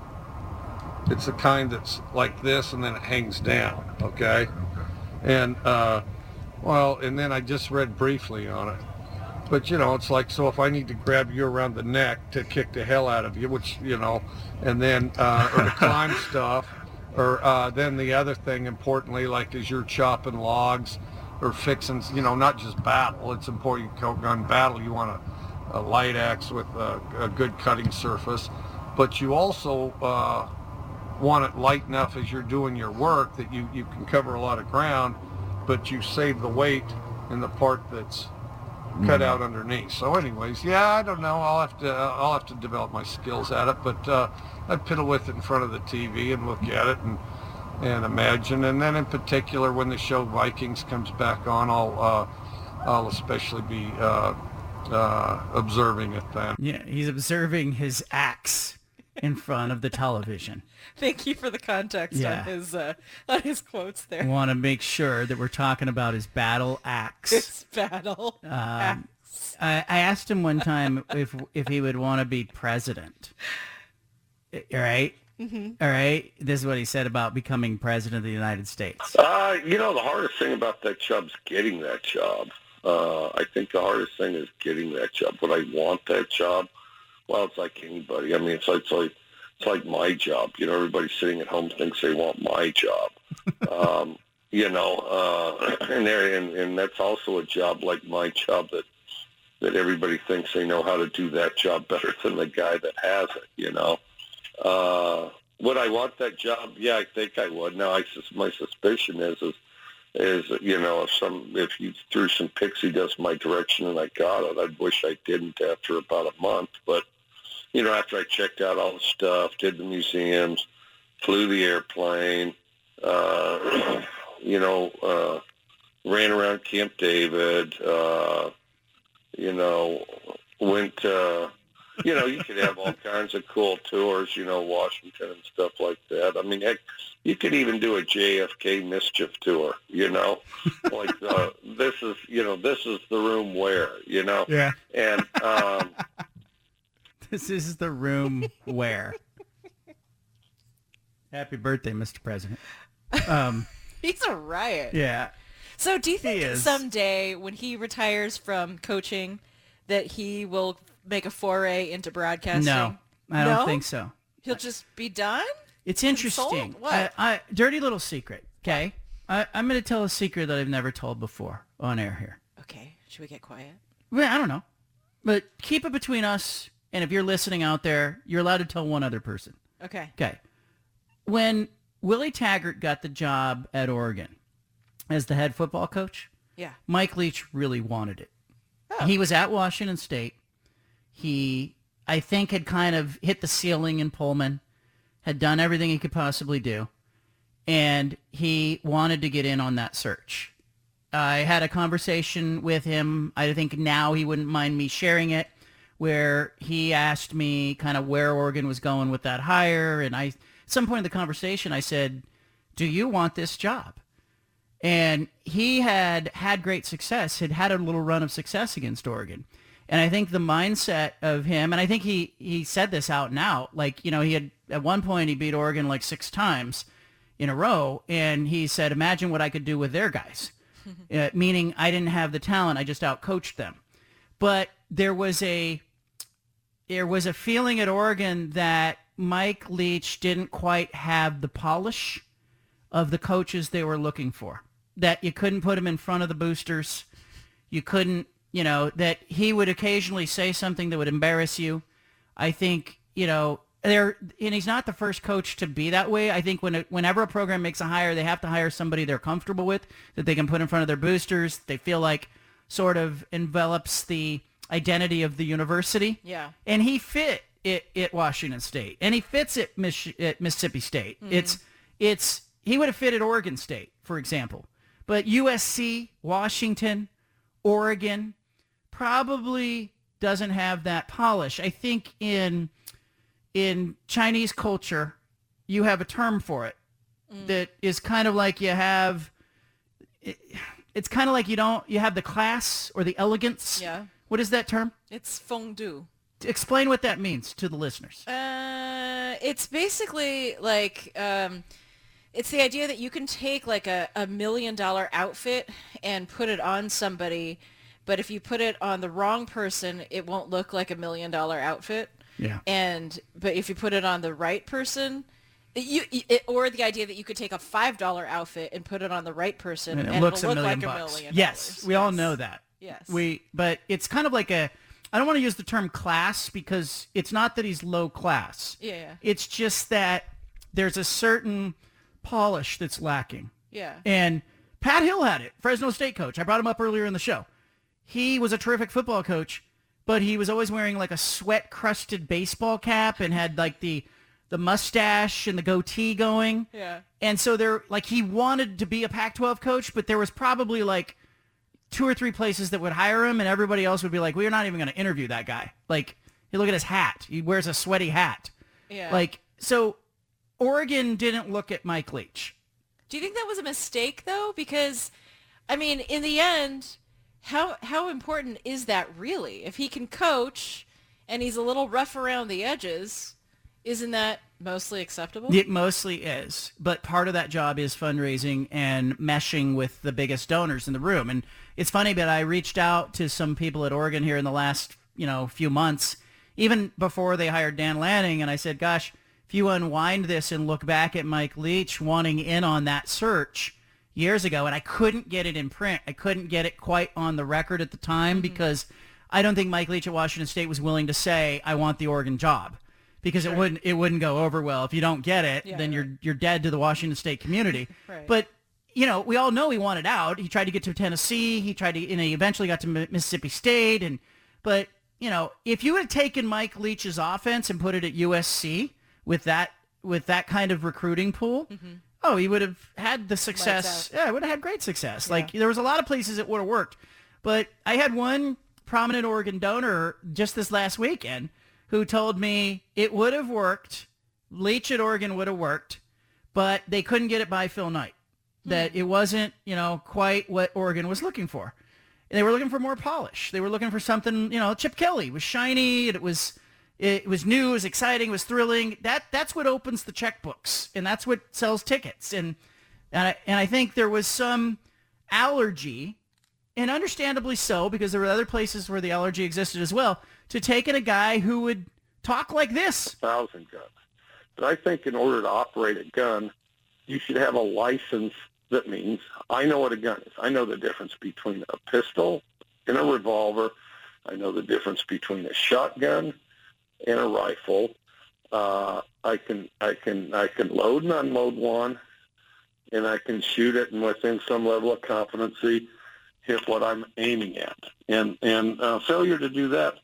It's the kind that's like this and then it hangs down. Okay. And uh, well, and then I just read briefly on it. But you know, it's like so if I need to grab you around the neck to kick the hell out of you, which you know, and then uh, or to climb stuff, or uh, then the other thing importantly, like as you're chopping logs or fixing, you know, not just battle. It's important you go gun battle. You want a, a light axe with a, a good cutting surface, but you also uh, want it light enough as you're doing your work that you, you can cover a lot of ground, but you save the weight in the part that's cut Mhm. out underneath. So, anyways, yeah, I don't know. I'll have to uh, I'll have to develop my skills at it, but uh, I piddle with it in front of the TV and look at it and and imagine. And then in particular, when the show Vikings comes back on, I'll uh, I'll especially be uh, uh, observing it then. Yeah, he's observing his axe in front of the television. Thank you for the context Yeah. on his uh, on his quotes there. Want to make sure that we're talking about his battle axe. His battle. Um, I, I asked him one time if if he would want to be president. All right. Mhm. All right. This is what he said about becoming president of the United States. Uh, you know, the hardest thing about that job's getting that job. Uh, I think the hardest thing is getting that job. Would I want that job? Well, it's like anybody. I mean, it's like, it's like it's like my job. You know, everybody sitting at home thinks they want my job. um, you know, uh, and there, and, and that's also a job like my job that that everybody thinks they know how to do that job better than the guy that has it. You know. Uh, would I want that job? Yeah, I think I would. Now, I my suspicion is is is you know if some if you threw some pixie dust my direction and I got it, I'd wish I didn't after about a month. But you know, after I checked out all the stuff, did the museums, flew the airplane, uh, you know, uh, ran around Camp David, uh, you know, went. Uh, you know, you could have all kinds of cool tours, you know, Washington and stuff like that. I mean, heck, you could even do a JFK mischief tour, you know, like uh, this is, you know, this is the room where, you know, Yeah. and um, This is the room where. Happy birthday, Mr. President. Um, He's a riot. yeah. So do you think someday when he retires from coaching that he will make a foray into broadcasting? No, I don't No? think so. He'll just be done? It's interesting. Consult? What? I, I, dirty little secret. Okay, I, I'm going to tell a secret that I've never told before on air here. Okay, should we get quiet? Well, I don't know, but keep it between us. And if you're listening out there, you're allowed to tell one other person. Okay. Okay. When Willie Taggart got the job at Oregon as the head football coach, Yeah. Mike Leach really wanted it. Oh. He was at Washington State. He, I think, had kind of hit the ceiling in Pullman, had done everything he could possibly do, and he wanted to get in on that search. I had a conversation with him. I think now he wouldn't mind me sharing it, where he asked me kind of where Oregon was going with that hire, and I at some point in the conversation I said, "Do you want this job?" And he had had great success, had had a little run of success against Oregon. And I think the mindset of him, and I think he, he said this out and out, like, you know, he had, at one point he beat Oregon like six times in a row. And he said, imagine what I could do with their guys. uh, meaning I didn't have the talent. I just outcoached them. But there was a, there was a feeling at Oregon that Mike Leach didn't quite have the polish of the coaches they were looking for. That you couldn't put him in front of the boosters. You couldn't, you know, that he would occasionally say something that would embarrass you. I think, you know, there and he's not the first coach to be that way. I think when whenever a program makes a hire, they have to hire somebody they're comfortable with that they can put in front of their boosters. They feel like sort of envelops the identity of the university. Yeah. And he fit it at Washington State, and he fits it Mich- at Mississippi State. Mhm. It's it's he would have fit at Oregon State, for example, but USC, Washington, Oregon probably doesn't have that polish. I think in in Chinese culture, you have a term for it that is kind of like you have. It, it's kind of like you don't you have the class or the elegance. Yeah. What is that term? It's fengdu. Explain what that means to the listeners. Uh, it's basically like um, it's the idea that you can take like a, a million dollar outfit and put it on somebody, but if you put it on the wrong person, it won't look like a million dollar outfit. Yeah. And but if you put it on the right person, you it, or the idea that you could take a five dollar outfit and put it on the right person and and, it looks it'll a look million like bucks. a million. yes, we all know that. Yes. We, but it's kind of like a. I don't want to use the term class because it's not that he's low class. Yeah. It's just that there's a certain polish that's lacking. Yeah. And Pat Hill had it, Fresno State coach. I brought him up earlier in the show. He was a terrific football coach, but he was always wearing like a sweat crusted baseball cap and had like the the mustache and the goatee going. Yeah. And so there like he wanted to be a Pac-12 coach, but there was probably like two or three places that would hire him and everybody else would be like, "We're not even going to interview that guy." Like, you look at his hat. He wears a sweaty hat. Yeah. Like, so Oregon didn't look at Mike Leach. Do you think that was a mistake though? Because, I mean, in the end, how how important is that really? If he can coach and he's a little rough around the edges, isn't that mostly acceptable? It mostly is, but part of that job is fundraising and meshing with the biggest donors in the room. And it's funny, but I reached out to some people at Oregon here in the last, you know, few months, even before they hired Dan Lanning, and I said, "Gosh, if you unwind this and look back at Mike Leach wanting in on that search years ago, and I couldn't get it in print, I couldn't get it quite on the record at the time mm-hmm. because I don't think Mike Leach at Washington State was willing to say, "I want the Oregon job." because it wouldn't it wouldn't go over well. If you don't get it, Yeah, then you're you're dead to the Washington State community. Right. But you know, we all know he wanted out. He tried to get to Tennessee. He tried to, know, he eventually got to Mississippi State. And but you know, if you had taken Mike Leach's offense and put it at USC with that with that kind of recruiting pool, mm-hmm. Oh, he would have had the success. Yeah, would have had great success. Like there was a lot of places it would have worked. But I had one prominent Oregon donor just this last weekend who told me it would have worked. Leach at Oregon would have worked, but they couldn't get it by Phil Knight. That hmm. it wasn't, you know, quite what Oregon was looking for. And they were looking for more polish. They were looking for something, you know, Chip Kelly was shiny. It was, it was new, it was exciting, it was thrilling. That that's what opens the checkbooks, and that's what sells tickets. And and I, and I think there was some allergy, and understandably so, because there were other places where the allergy existed as well, to taking a guy who would talk like this. A thousand guns. But I think in order to operate a gun, you should have a license that means I know what a gun is. I know the difference between a pistol and a revolver. I know the difference between a shotgun and a rifle. Uh, I can I can I can load and unload one, and I can shoot it and within some level of competency hit what I'm aiming at. And and uh, failure to do that,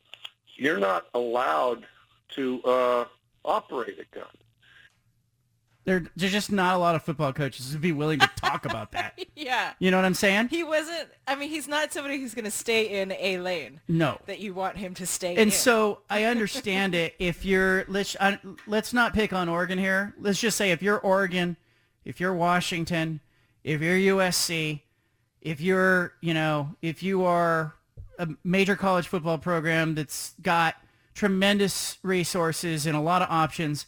you're not allowed to uh, operate a gun. There, there's just not a lot of football coaches who'd be willing to talk about that. yeah. You know what I'm saying? He wasn't. I mean, he's not somebody who's going to stay in a lane. No. That you want him to stay in. And so I understand it. If you're let's uh, let's not pick on Oregon here. Let's just say if you're Oregon, if you're Washington, if you're USC, if you're you know if you are a major college football program that's got tremendous resources and a lot of options,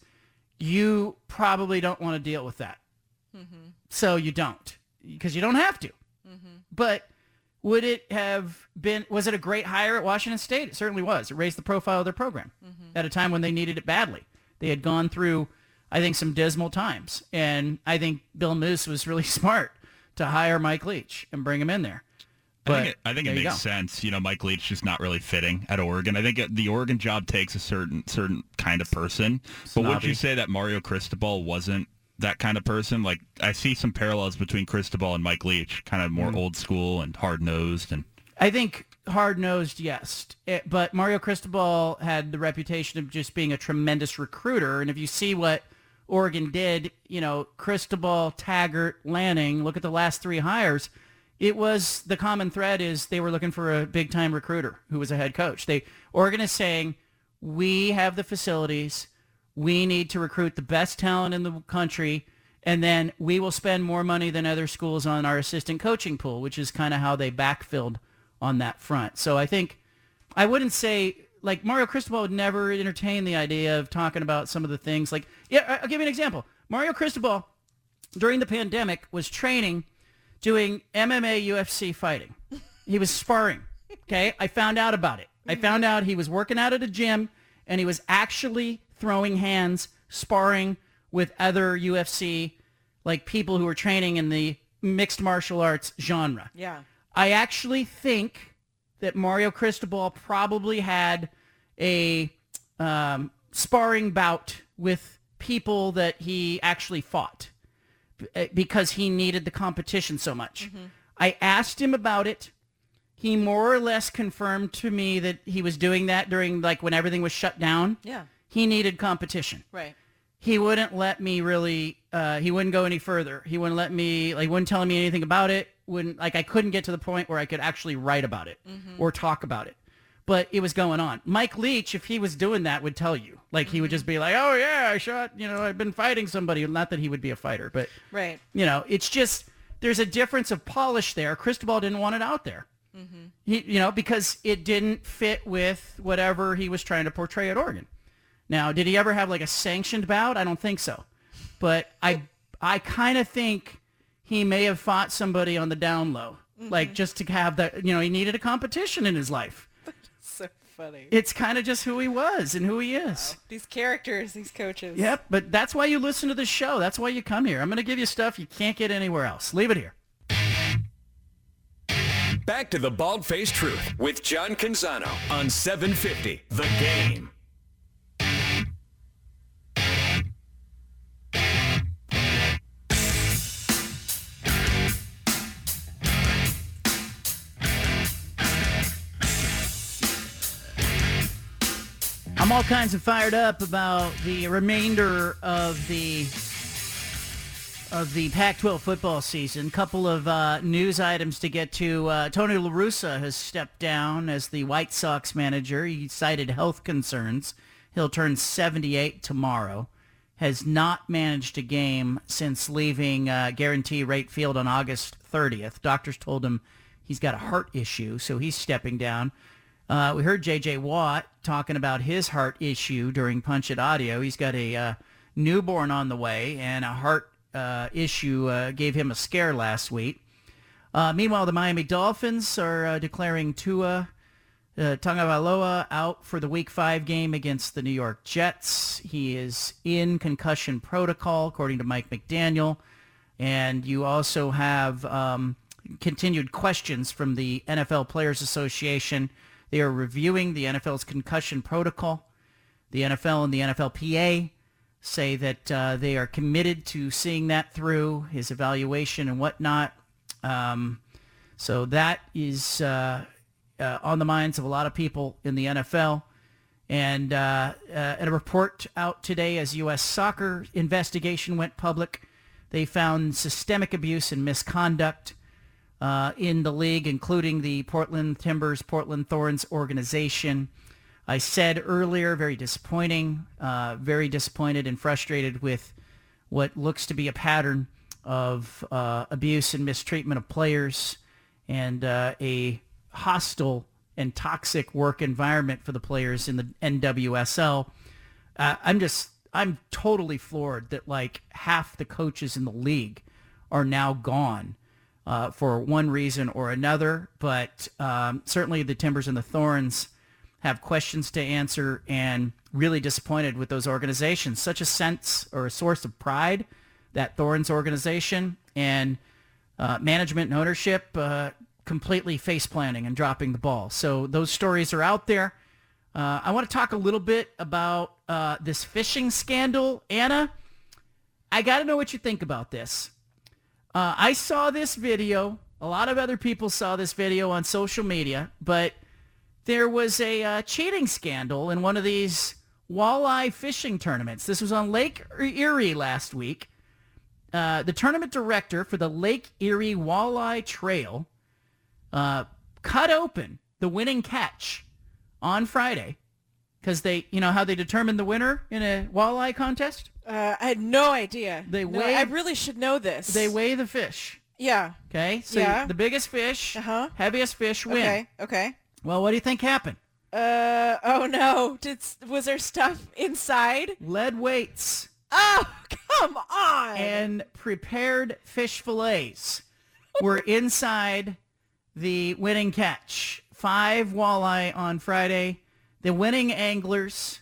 you probably don't want to deal with that. Mm-hmm. So you don't because you don't have to. But would it have been, was it a great hire at Washington State? It certainly was. It raised the profile of their program at a time when they needed it badly. They had gone through, I think, some dismal times. And I think Bill Moos was really smart to hire Mike Leach and bring him in there. I think it, I think it you makes sense. You know, Mike Leach just not really fitting at Oregon. I think it, the Oregon job takes a certain certain kind of person. But would you say that Mario Cristobal wasn't that kind of person? Like I see some parallels between Cristobal and Mike Leach, kind of more Mm. old school and hard nosed and I think hard nosed, yes. It, but Mario Cristobal had the reputation of just being a tremendous recruiter. And if you see what Oregon did, you know, Cristobal, Taggart, Lanning, look at the last three hires. It was the common thread is they were looking for a big time recruiter who was a head coach. They Oregon is saying, we have the facilities. We need to recruit the best talent in the country. And then we will spend more money than other schools on our assistant coaching pool, which is kind of how they backfilled on that front. So I think I wouldn't say like Mario Cristobal would never entertain the idea of talking about some of the things like yeah. Uh, I'll give you an example. Mario Cristobal during the pandemic was training, doing MMA, UFC fighting. He was sparring. Okay, I found out about it. I found out he was working out at a gym and he was actually throwing hands, sparring with other UFC like people who were training in the mixed martial arts genre. Yeah. I actually think that Mario Cristobal probably had a um, sparring bout with people that he actually fought Eh, because he needed the competition so much. Mm-hmm. I asked him about it. He more or less confirmed to me that he was doing that during like when everything was shut down. Yeah. He needed competition Right. he wouldn't let me really uh, he wouldn't go any further he wouldn't let me like wouldn't tell me anything about it wouldn't like i couldn't get to the point where i could actually write about it mm-hmm. or talk about it but it was going on mike leach if he was doing that would tell you like he would just be like oh yeah i shot you know i've been fighting somebody not that he would be a fighter but Right. you know it's just there's a difference of polish there cristobal didn't want it out there mm-hmm. he, you know, because it didn't fit with whatever he was trying to portray at Oregon. Now, did he ever have like a sanctioned bout? I don't think so. But I, I kind of think he may have fought somebody on the down low, like mm-hmm. just to have that. You know, he needed a competition in his life. So funny. It's kind of just who he was and who he is. These characters, these coaches. Yep, but that's why you listen to the show. That's why you come here. I'm going to give you stuff you can't get anywhere else. Leave it here. Back to the Bald Faced Truth with John Canzano on 750 The Game. I'm all kinds of fired up about the remainder of the of the Pac-12 football season. Couple of uh, news items to get to. Uh, Tony La Russa has stepped down as the White Sox manager. He cited health concerns. He'll turn 78 tomorrow. Has not managed a game since leaving uh, Guaranteed Rate Field on August 30th. Doctors told him he's got a heart issue, so he's stepping down. Uh, we heard J.J. Watt talking about his heart issue during Punch It Audio. He's got a uh, newborn on the way, and a heart uh, issue uh, gave him a scare last week. Uh, meanwhile, the Miami Dolphins are uh, declaring Tua uh, Tagovailoa out for the Week 5 game against the New York Jets. He is in concussion protocol, according to Mike McDaniel. And you also have um, continued questions from the NFL Players Association. They are reviewing the NFL's concussion protocol. The NFL and the NFLPA say that uh, they are committed to seeing that through, his evaluation and whatnot. Um, so that is uh, uh, on the minds of a lot of people in the NFL. And uh, uh, a report out today as U.S. soccer investigation went public, they found systemic abuse and misconduct uh, in the league, including the Portland Timbers, Portland Thorns organization. I said earlier, very disappointing, uh, very disappointed and frustrated with what looks to be a pattern of uh, abuse and mistreatment of players and uh, a hostile and toxic work environment for the players in the NWSL. Uh, I'm just, I'm totally floored that like half the coaches in the league are now gone uh, for one reason or another. But um, certainly the Timbers and the Thorns have questions to answer and really disappointed with those organizations. Such a sense or a source of pride, that Thorns organization and uh, management and ownership uh, completely face planting and dropping the ball. So those stories are out there. Uh, I want to talk a little bit about uh, this phishing scandal. Anna, I got to know what you think about this. Uh, I saw this video. A lot of other people saw this video on social media, but there was a uh, cheating scandal in one of these walleye fishing tournaments. This was on Lake Erie last week. Uh, the tournament director for the Lake Erie Walleye Trail uh, cut open the winning catch on Friday because they, you know how they determine the winner in a walleye contest? Uh, I had no idea. They No, weigh- I really should know this. They weigh the fish. Yeah. Okay, so Yeah. the biggest fish, uh-huh. heaviest fish win. Okay. Okay. Well, what do you think happened? Uh oh no! Did was there stuff inside? Lead weights Oh come on! and prepared fish fillets were inside the winning catch. Five walleye on Friday. The winning anglers,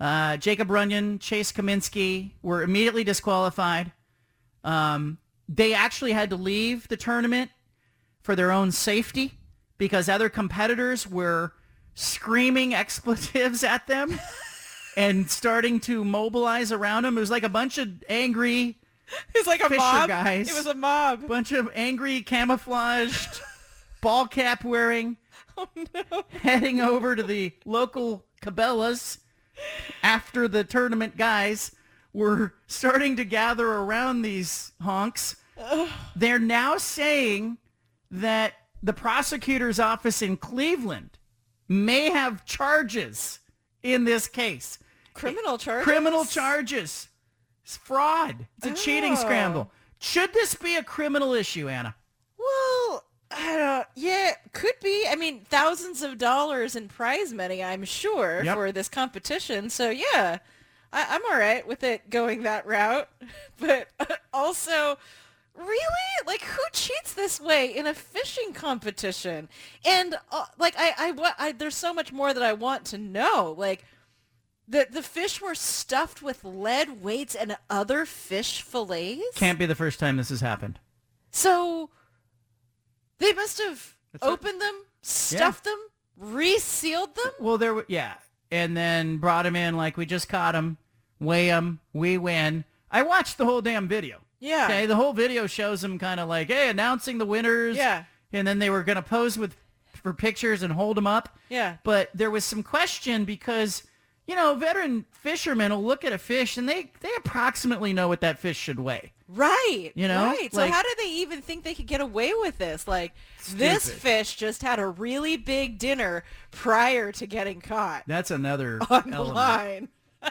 uh, Jacob Runyan, Chase Cominsky, were immediately disqualified. Um, they actually had to leave the tournament for their own safety because other competitors were screaming expletives at them and starting to mobilize around them. It was like a bunch of angry It was like a Fisher mob. guys. It was a mob. bunch of angry camouflaged ball cap wearing Oh, heading over to the local Cabela's after the tournament guys were starting to gather around these honks. They're now saying that the prosecutor's office in Cleveland may have charges in this case. Criminal charges. Criminal charges. It's fraud. It's a cheating Oh. scramble. Should this be a criminal issue, Anna? Well, I don't. Yeah, could be. I mean, thousands of dollars in prize money, I'm sure, Yep. for this competition. So yeah, I, I'm all right with it going that route. But also, really, like, who cheats this way in a fishing competition? And uh, like, I, I, I, there's so much more that I want to know. Like. The, the fish were stuffed with lead weights and other fish fillets. Can't be the first time this has happened. So they must have opened them, stuffed them, resealed them. Well, there, were, yeah, and then brought him in like we just caught him, weigh him, we win. I watched the whole damn video. Yeah. Okay, the whole video shows them kind of like, hey, announcing the winners. Yeah. And then they were gonna pose with for pictures and hold them up. Yeah. But there was some question because you know veteran fishermen will look at a fish and they they approximately know what that fish should weigh. Right. You know, Right. So how did they even think they could get away with this? Like this fish just had a really big dinner prior to getting caught That's another on element. line.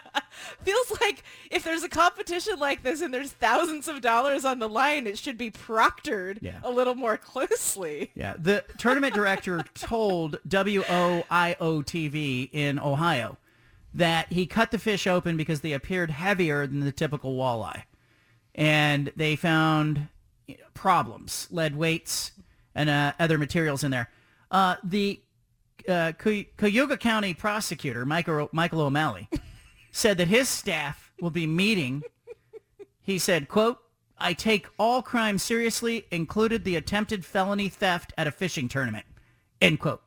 Feels like if there's a competition like this and there's thousands of dollars on the line, it should be proctored Yeah. a little more closely. Yeah, the tournament director told WOIO TV in Ohio that he cut the fish open because they appeared heavier than the typical walleye. And they found problems, lead weights and uh, other materials in there. Uh, the uh, Cuyahoga County prosecutor, Michael, Michael O'Malley, said that his staff will be meeting he said, quote, I take all crimes seriously, included the attempted felony theft at a fishing tournament, end quote.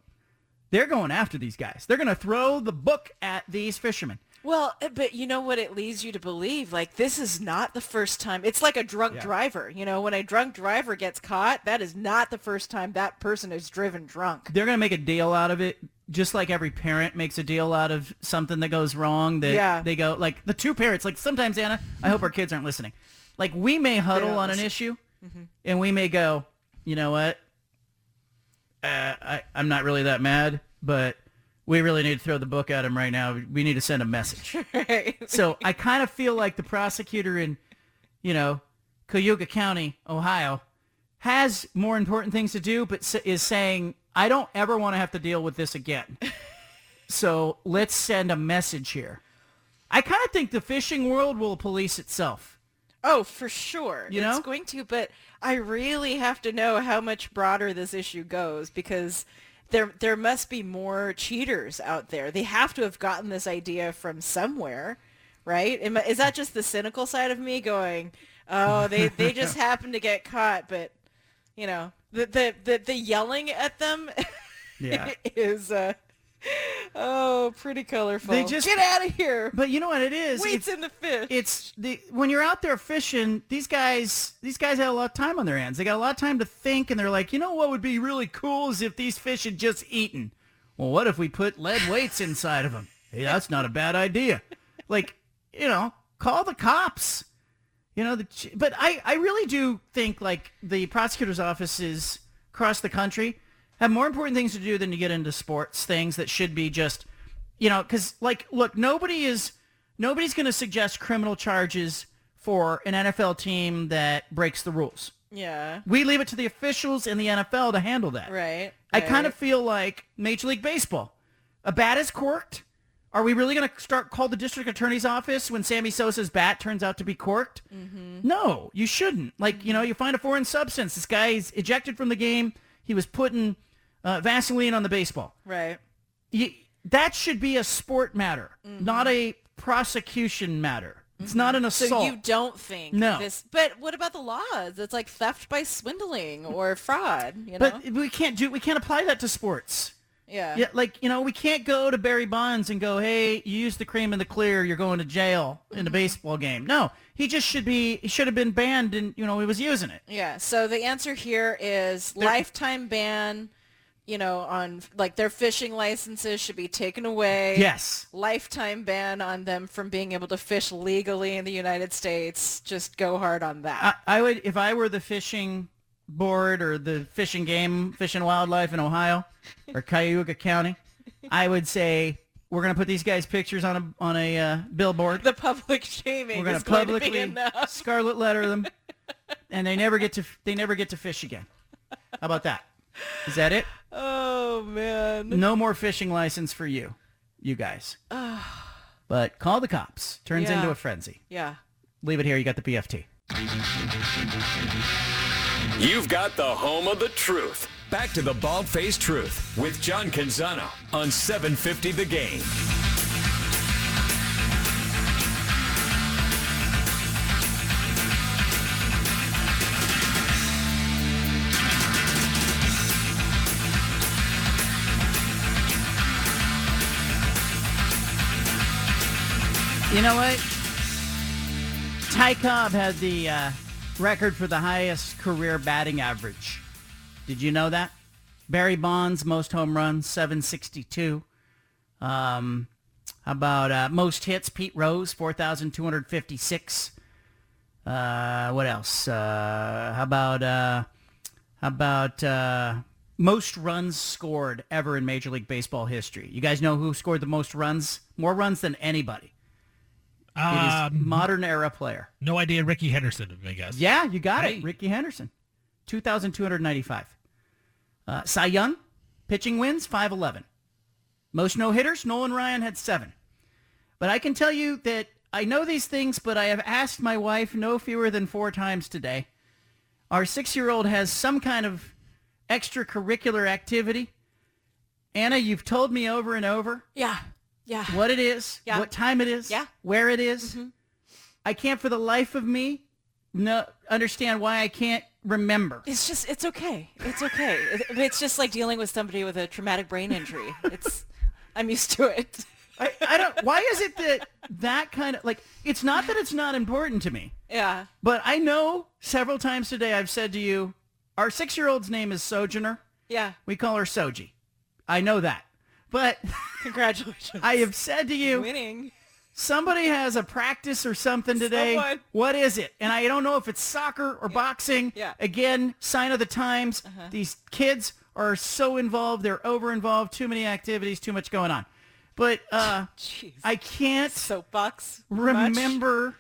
They're going after these guys. They're going to throw the book at these fishermen. Well, uh, but you know what it leads you to believe? Like this is not the first time. It's like a drunk Yeah. driver. You know, when a drunk driver gets caught, that is not the first time that person is driven drunk. They're going to make a deal out of it just like every parent makes a deal out of something that goes wrong, that Yeah. they go like the two parents. Like sometimes Anna, I hope our kids aren't listening. Like we may huddle on an listen. issue, Mhm. and we may go, you know what? Uh, I I'm not really that mad, but we really need to throw the book at him right now. We need to send a message. so I kind of feel like the prosecutor in, you know, Cuyahoga County, Ohio, has more important things to do, but is saying, I don't ever want to have to deal with this again. so let's send a message here. I kind of think the fishing world will police itself. Oh, for sure. You it's know? going to, but I really have to know how much broader this issue goes because there there must be more cheaters out there. They have to have gotten this idea from somewhere, right? Is that just the cynical side of me going, "Oh, they they just happened to get caught," but you know, the the the, the yelling at them Yeah. is uh oh, pretty colorful. They just get out of here. But you know what it is? Weights It's- in the fish. It's the when you're out there fishing, these guys these guys had a lot of time on their hands. They got a lot of time to think and they're like, you know what would be really cool is if these fish had just eaten. Well, what if we put lead weights inside of them? Hey, that's not a bad idea. Like, you know, call the cops. You know, the, but I, I really do think like the prosecutor's offices across the country have more important things to do than to get into sports things that should be just, you know, because like, look, nobody is, nobody's going to suggest criminal charges for an NFL team that breaks the rules. yeah. We leave it to the officials in the NFL to handle that. Right. I kind of feel like Major League Baseball. A bat is corked. Are we really going to start call the district attorney's office when Sammy Sosa's bat turns out to be corked? Mm-hmm. No, you shouldn't. Like, you know, you find a foreign substance. This guy's ejected from the game. He was putting uh, Vaseline on the baseball. Right. You, that should be a sport matter, not a prosecution matter. It's not an assault. Mm-hmm. So you don't think No. this? But what about the laws? It's like theft by swindling or fraud. You know. But we can't do. We can't apply that to sports. yeah. Yeah, like you know, we can't go to Barry Bonds and go, "Hey, you used the cream in the clear. You're going to jail in Mm-hmm. a baseball game." No, he just should be. He should have been banned, and you know, he was using it. Yeah. So the answer here is lifetime ban. You know, on like their fishing licenses should be taken away. Yes. Lifetime ban on them from being able to fish legally in the United States. Just go hard on that. I, I would, if I were the fishing board or the fishing game, fish and wildlife in Ohio or Cuyahoga County, I would say we're gonna put these guys' pictures on a on a uh, billboard. the public shaming We're gonna is going to publicly scarlet letter them, and they never get to they never get to fish again. How about that? Is that it? Oh man. No more fishing license for you, you guys. But call the cops. Turns Yeah. into a frenzy. Yeah. Leave it here. You got the BFT. You've got the home of the truth. Back to the bald faced truth with John Canzano on 750 The Game. You know what? Ty Cobb had the uh, record for the highest career batting average. Did you know that? Barry Bonds, most home runs, 762. Um, how about uh, most hits? Pete Rose, 4,256. Uh, what else? Uh, how about uh, how about uh, most runs scored ever in Major League Baseball history? You guys know who scored the most runs? More runs than anybody. It is Um, modern era player. No idea. Rickey Henderson, I guess. Yeah, you got Hey. it. Rickey Henderson, 2,295. Uh, Cy Young, pitching wins, 511. Most no-hitters, Nolan Ryan had seven. But I can tell you that I know these things, but I have asked my wife no fewer than four times today. Our six-year-old has some kind of extracurricular activity. Anna, you've told me over and over Yeah. Yeah. what it is, Yeah. what time it is, Yeah. where it is. Mm-hmm. I can't for the life of me no understand why I can't remember. It's just, it's okay. It's okay. It- It's just like dealing with somebody with a traumatic brain injury. It's, I'm used to it. I, I don't. Why is it that that kind of like? It's not that it's not important to me, Yeah. but I know several times today I've said to you, our six-year-old's name is Sojourner. Yeah. We call her Soji. I know that. But Congratulations. I have said to you, Winning. somebody has a practice or something today. Someone. What is it? And I don't know if it's soccer or boxing. Yeah. Again, sign of the times. Uh-huh. These kids are so involved. They're over involved. Too many activities. Too much going on. But uh, I can't soapbox remember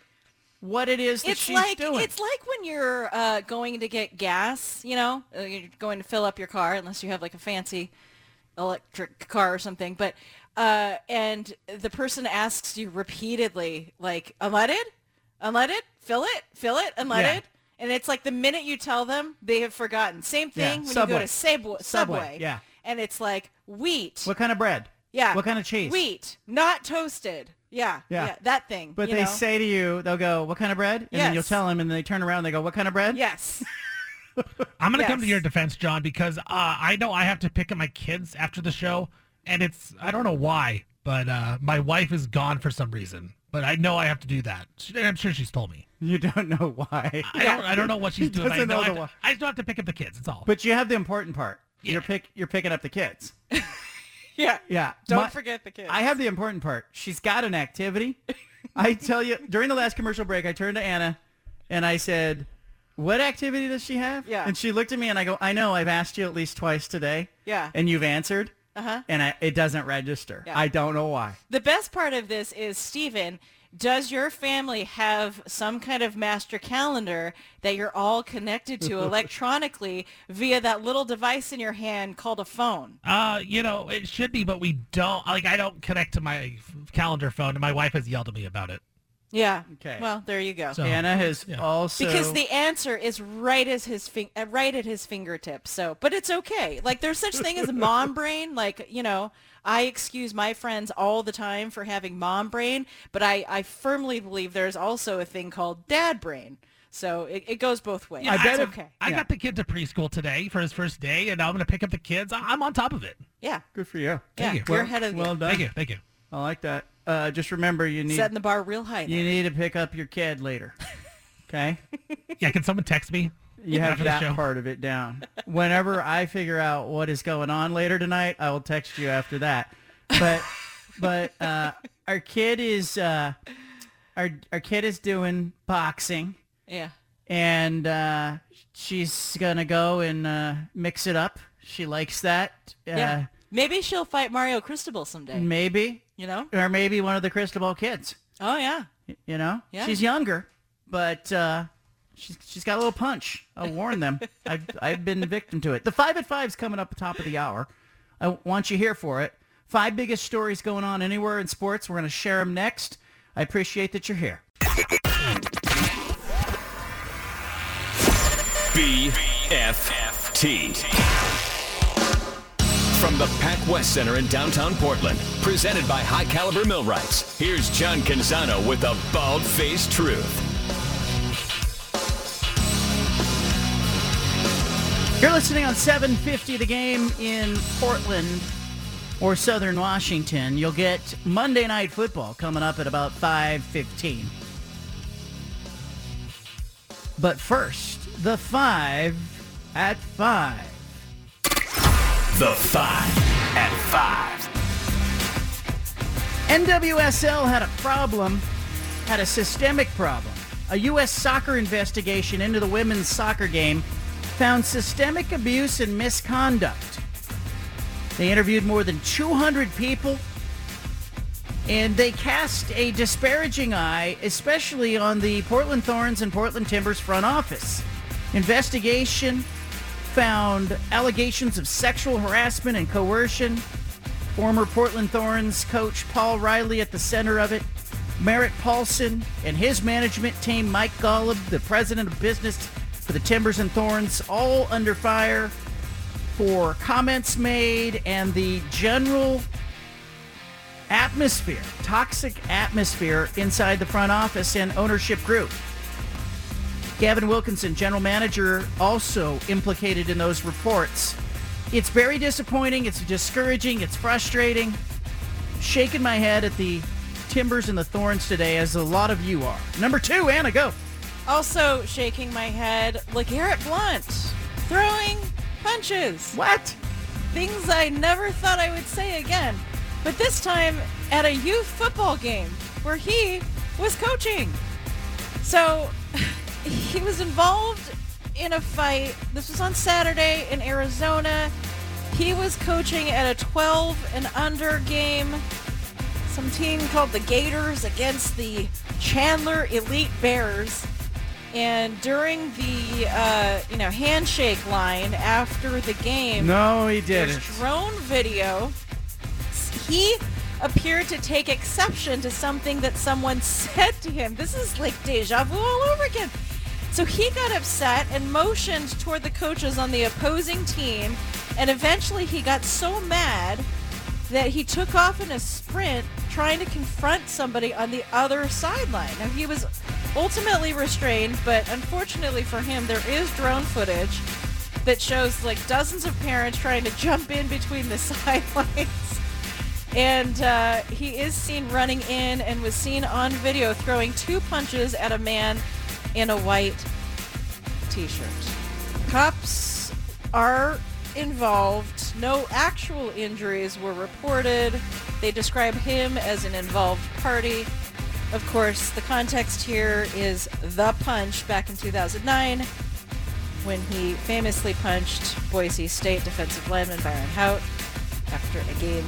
what it is that it's she's like doing. it's like when you're uh, going to get gas. You know, uh, you're going to fill up your car, unless you have like a fancy electric car or something. But uh, and the person asks you repeatedly, like, unleaded, unleaded, fill it, fill it, unleaded. Yeah. And it's like the minute you tell them, they have forgotten. Same Yeah, thing when Subway. you go to Subway. Subway, yeah. And it's like wheat. what kind of bread? Yeah. What kind of cheese? Wheat, not toasted. Yeah. Yeah. that thing. But they know? say to you, they'll go, "What kind of bread?" And then you'll tell them, and they turn around, and they go, "What kind of bread?" Yes. I'm gonna come to your defense, John, because uh, I know I have to pick up my kids after the show, and it's I don't know why, but uh, my wife is gone for some reason. But I know I have to do that. She- I'm sure she's told me. You don't know why. I don't. I don't know what she's He doing. I, doesn't know know I, have to- why. I just don't have to pick up the kids. It's all. But you have the important part. You're pick. You're picking up the kids. Yeah. Yeah. Don't My- forget the kids. I have the important part. She's got an activity. I tell you, during the last commercial break, I turned to Anna, and I said, "What activity does she have?" Yeah. And she looked at me, and I go, "I know. I've asked you at least twice today." Yeah. And you've answered, Uh-huh. and I, it doesn't register. Yeah. I don't know why. The best part of this is, Stephen, does your family have some kind of master calendar that you're all connected to electronically via that little device in your hand called a phone? Uh, you know, it should be, but we don't. Like, I don't connect to my calendar phone, and my wife has yelled at me about it. Yeah. Okay. Well, there you go. So- Anna has Yeah. also because the answer is right as his fin- uh, right at his fingertips. So, but it's okay. Like there's such thing as mom brain. Like you know, I excuse my friends all the time for having mom brain, but I I firmly believe there's also a thing called dad brain. So it, it goes both ways. Yeah, it's I, okay. I got the kid to preschool today for his first day, and I'm going to pick up the kids. I- I'm on top of it. Yeah. Good for you. Yeah, Thank you. you're ahead of Well game. done. Thank you. Thank you. I like that. Uh, just remember, you need Setting the bar real high. you need to pick up your kid later. Okay. Yeah, can someone text me? You have the that part of it down. Whenever I figure out what is going on later tonight, I will text you after that. But but uh, our kid is uh, our our kid is doing boxing, Yeah. and uh, she's gonna go and uh, mix it up. She likes that. Uh, yeah. Maybe she'll fight Mario Cristobal someday. Maybe. You know? Or maybe one of the Cristobal kids. Oh yeah. You know, Yeah. she's younger, but uh, she's she's got a little punch. I'll warn them. I've I've been victim to it. The five at five's coming up at the top of the hour. I want you here for it. Five biggest stories going on anywhere in sports. We're going to share them next. I appreciate that you're here. BFT. From the Pac West Center in downtown Portland, presented by High Caliber Millwrights, here's John Canzano with the bald faced truth. You're listening on 750 the game in Portland or Southern Washington. You'll get Monday Night Football coming up at about 5:15. But first, the 5 at 5. The five at five. NWSL had a problem, had a systemic problem. A U.S. soccer investigation into the women's soccer game found systemic abuse and misconduct. They interviewed more than 200 people, and they cast a disparaging eye, especially on the Portland Thorns and Portland Timbers front office. Investigation found allegations of sexual harassment and coercion. Former Portland Thorns coach Paul Riley at the center of it. Merritt Paulson and his management team, Mike Golub, the president of business for the Timbers and Thorns, all under fire for comments made and the general atmosphere, toxic atmosphere inside the front office and ownership group. Gavin Wilkinson, general manager, also implicated in those reports. It's very disappointing. It's discouraging. It's frustrating. Shaking my head at the Timbers and the Thorns today, as a lot of you are. Number two, Anna, go. Also shaking my head, LeGarrette Blount throwing punches. What? things I never thought I would say again. But this time at a youth football game where he was coaching. So he was involved in a fight. This was on Saturday in Arizona. He was coaching at a 12 and under game. Some team called the Gators against the Chandler Elite Bears. And during the uh, you know handshake line after the game, No, he didn't. there's drone video. He appeared to take exception to something that someone said to him. This is like deja vu all over again. So he got upset and motioned toward the coaches on the opposing team, and eventually he got so mad that he took off in a sprint trying to confront somebody on the other sideline. Now he was ultimately restrained, but unfortunately for him, there is drone footage that shows like dozens of parents trying to jump in between the sidelines. And uh, he is seen running in and was seen on video throwing two punches at a man in a white t-shirt. Cops are involved. No actual injuries were reported. They describe him as an involved party. Of course, the context here is the punch back in 2009 when he famously punched Boise State defensive lineman Byron Hout after a game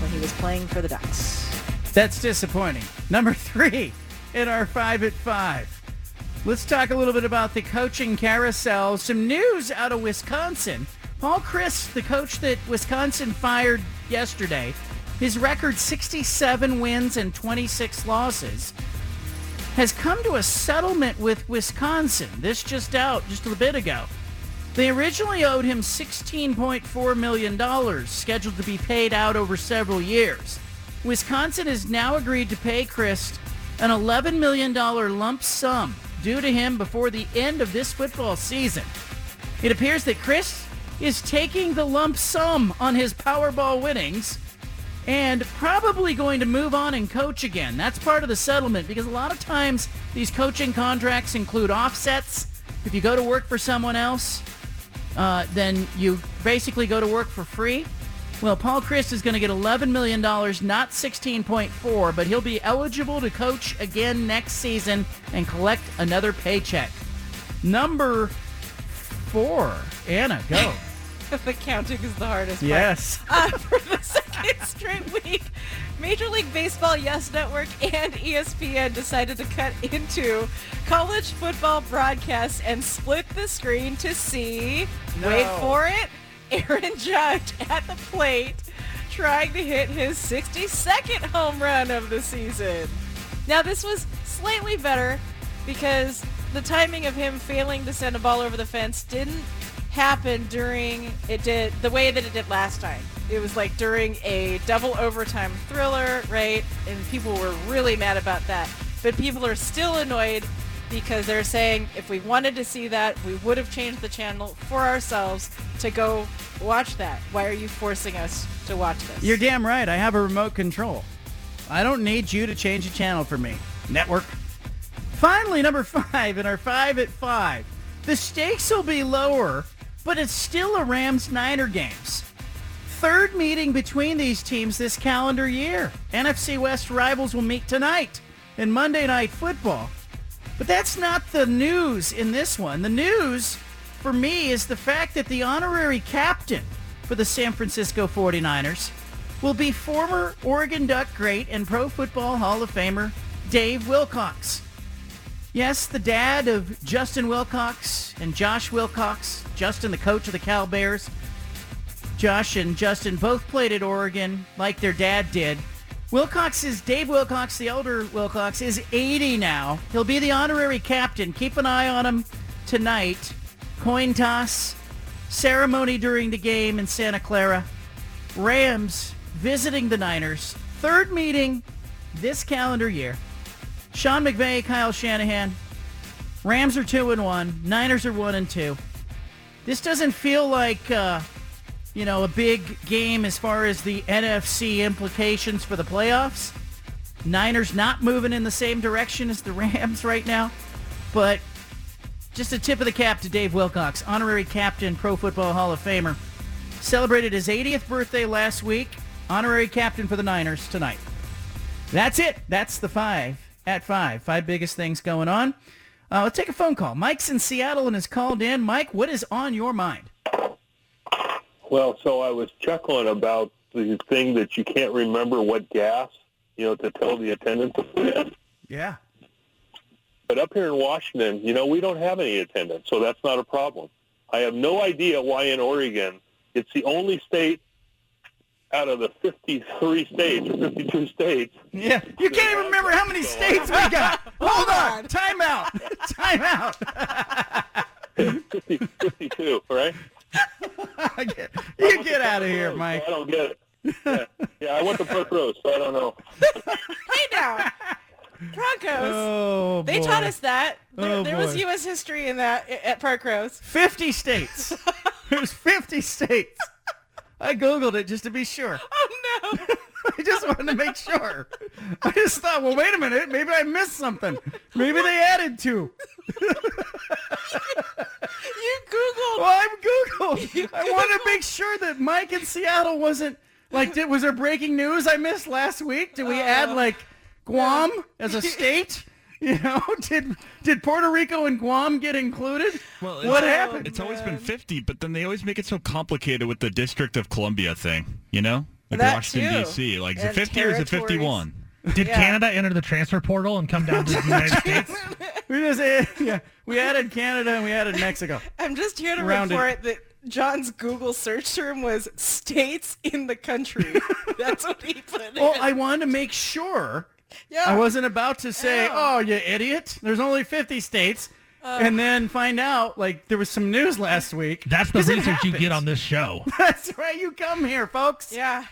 when he was playing for the Ducks. That's disappointing. Number three in our five at five. Let's talk a little bit about the coaching carousel. Some news out of Wisconsin. Paul Chryst, the coach that Wisconsin fired yesterday, his record 67 wins and 26 losses, has come to a settlement with Wisconsin. This just out just a bit ago. They originally owed him $16.4 million, scheduled to be paid out over several years. Wisconsin has now agreed to pay Chryst an $11 million lump sum due to him before the end of this football season. It appears that Chryst is taking the lump sum on his Powerball winnings and probably going to move on and coach again. That's part of the settlement because a lot of times these coaching contracts include offsets. If you go to work for someone else, uh, then you basically go to work for free. Well, Paul Chryst is going to get $11 million, not 16.4, but he'll be eligible to coach again next season and collect another paycheck. Number four, Anna, go. the counting is the hardest part. Yes. Uh, for the second straight week, Major League Baseball, Yes Network, and ESPN decided to cut into college football broadcasts and split the screen to see, No. wait for it, Aaron Judge at the plate trying to hit his 62nd home run of the season. Now, this was slightly better because the timing of him failing to send a ball over the fence didn't happen during it did the way that it did last time. It was like during a double overtime thriller, right? And people were really mad about that. But people are still annoyed because they're saying if we wanted to see that, we would have changed the channel for ourselves to go watch that. Why are you forcing us to watch this? You're damn right. I have a remote control. I don't need you to change the channel for me. Network. Finally, number five in our five at five. The stakes will be lower, but it's still a Rams Niner games. Third meeting between these teams this calendar year. NFC West rivals will meet tonight in Monday Night Football. But that's not the news in this one. The news for me is the fact that the honorary captain for the San Francisco 49ers will be former Oregon Duck great and Pro Football Hall of Famer Dave Wilcox. Yes, the dad of Justin Wilcox and Josh Wilcox, Justin the coach of the Cal Bears. Josh and Justin both played at Oregon like their dad did. Wilcox is Dave Wilcox, the elder Wilcox, is 80 now. He'll be the honorary captain. Keep an eye on him tonight. Coin toss, ceremony during the game in Santa Clara. Rams visiting the Niners. Third meeting this calendar year. Sean McVay, Kyle Shanahan. Rams are two and one. Niners are one and two. This doesn't feel like uh, you know a big game as far as the NFC implications for the playoffs. Niners not moving in the same direction as the Rams right now, but just a tip of the cap to Dave Wilcox, honorary captain, Pro Football Hall of Famer. celebrated his 80th birthday last week. Honorary captain for the Niners tonight. That's it. That's the five at five. Five biggest things going on. Uh, let's take a phone call. Mike's in Seattle and has called in. Mike, what is on your mind? Well, so I was chuckling about the thing that you can't remember what gas, you know, to tell the attendants. Yeah. But up here in Washington, you know, we don't have any attendants, so that's not a problem. I have no idea why in Oregon it's the only state out of the 53 states or 52 states. Yeah, you can't even remember how many states we got. Hold on, time out, time out. 50, 52, right? you get out of here, Mike. I don't get it. Yeah, yeah I went to Park Rose, so I don't know. hey now, Broncos. Oh, they boy. taught us that. There, Oh, there was. U.S. history in that at Park Rose. 50 states. There's 50 states. I googled it just to be sure. Oh no! I just wanted to make sure. I just thought, well, wait a minute, maybe I missed something. Maybe they added two. You Googled. Well, I'm Googled. I wanted to make sure that Mike in Seattle wasn't like. Did, was there breaking news I missed last week? Did we add uh, like Guam as a state? You know, did did Puerto Rico and Guam get included? Well, what it's- happened? It's always been 50, but then they always make it so complicated with the District of Columbia thing, you know? Like That Washington, too. D.C. Like, is it And 50 or is it territories. 51? Did Yeah. Canada enter the transfer portal and come down to the United States? We just eh, yeah, we added Canada and we added Mexico. I'm just here to Rounded. report that John's Google search term was states in the country. That's what he put in. Well, I wanted to make sure Yeah. I wasn't about to say, "Oh, you idiot! There's only 50 states," Uh. and then find out like there was some news last week. That's the it research you get on this show. That's right. You come here, folks. Yeah.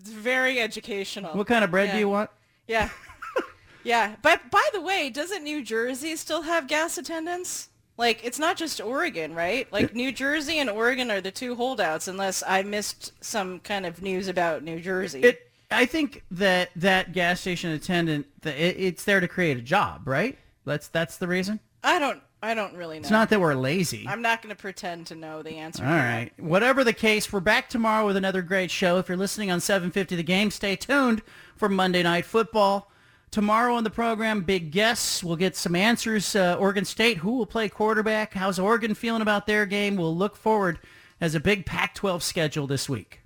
It's very educational. What kind of bread Yeah. do you want? Yeah. yeah. But by the way, doesn't New Jersey still have gas attendants? Like, it's not just Oregon, right? Like, New Jersey and Oregon are the two holdouts, unless I missed some kind of news about New Jersey. It. I think that that gas station attendant, it's there to create a job, right? That's that's the reason. I don't. I don't really know. It's not that we're lazy. I'm not going to pretend to know the answer. All right. Whatever the case, we're back tomorrow with another great show. If you're listening on 750 The Game, stay tuned for Monday Night Football. Tomorrow on the program, big guests. We'll get some answers. Uh, Oregon State, who will play quarterback? How's Oregon feeling about their game? We'll look forward as a big Pac-12 schedule this week.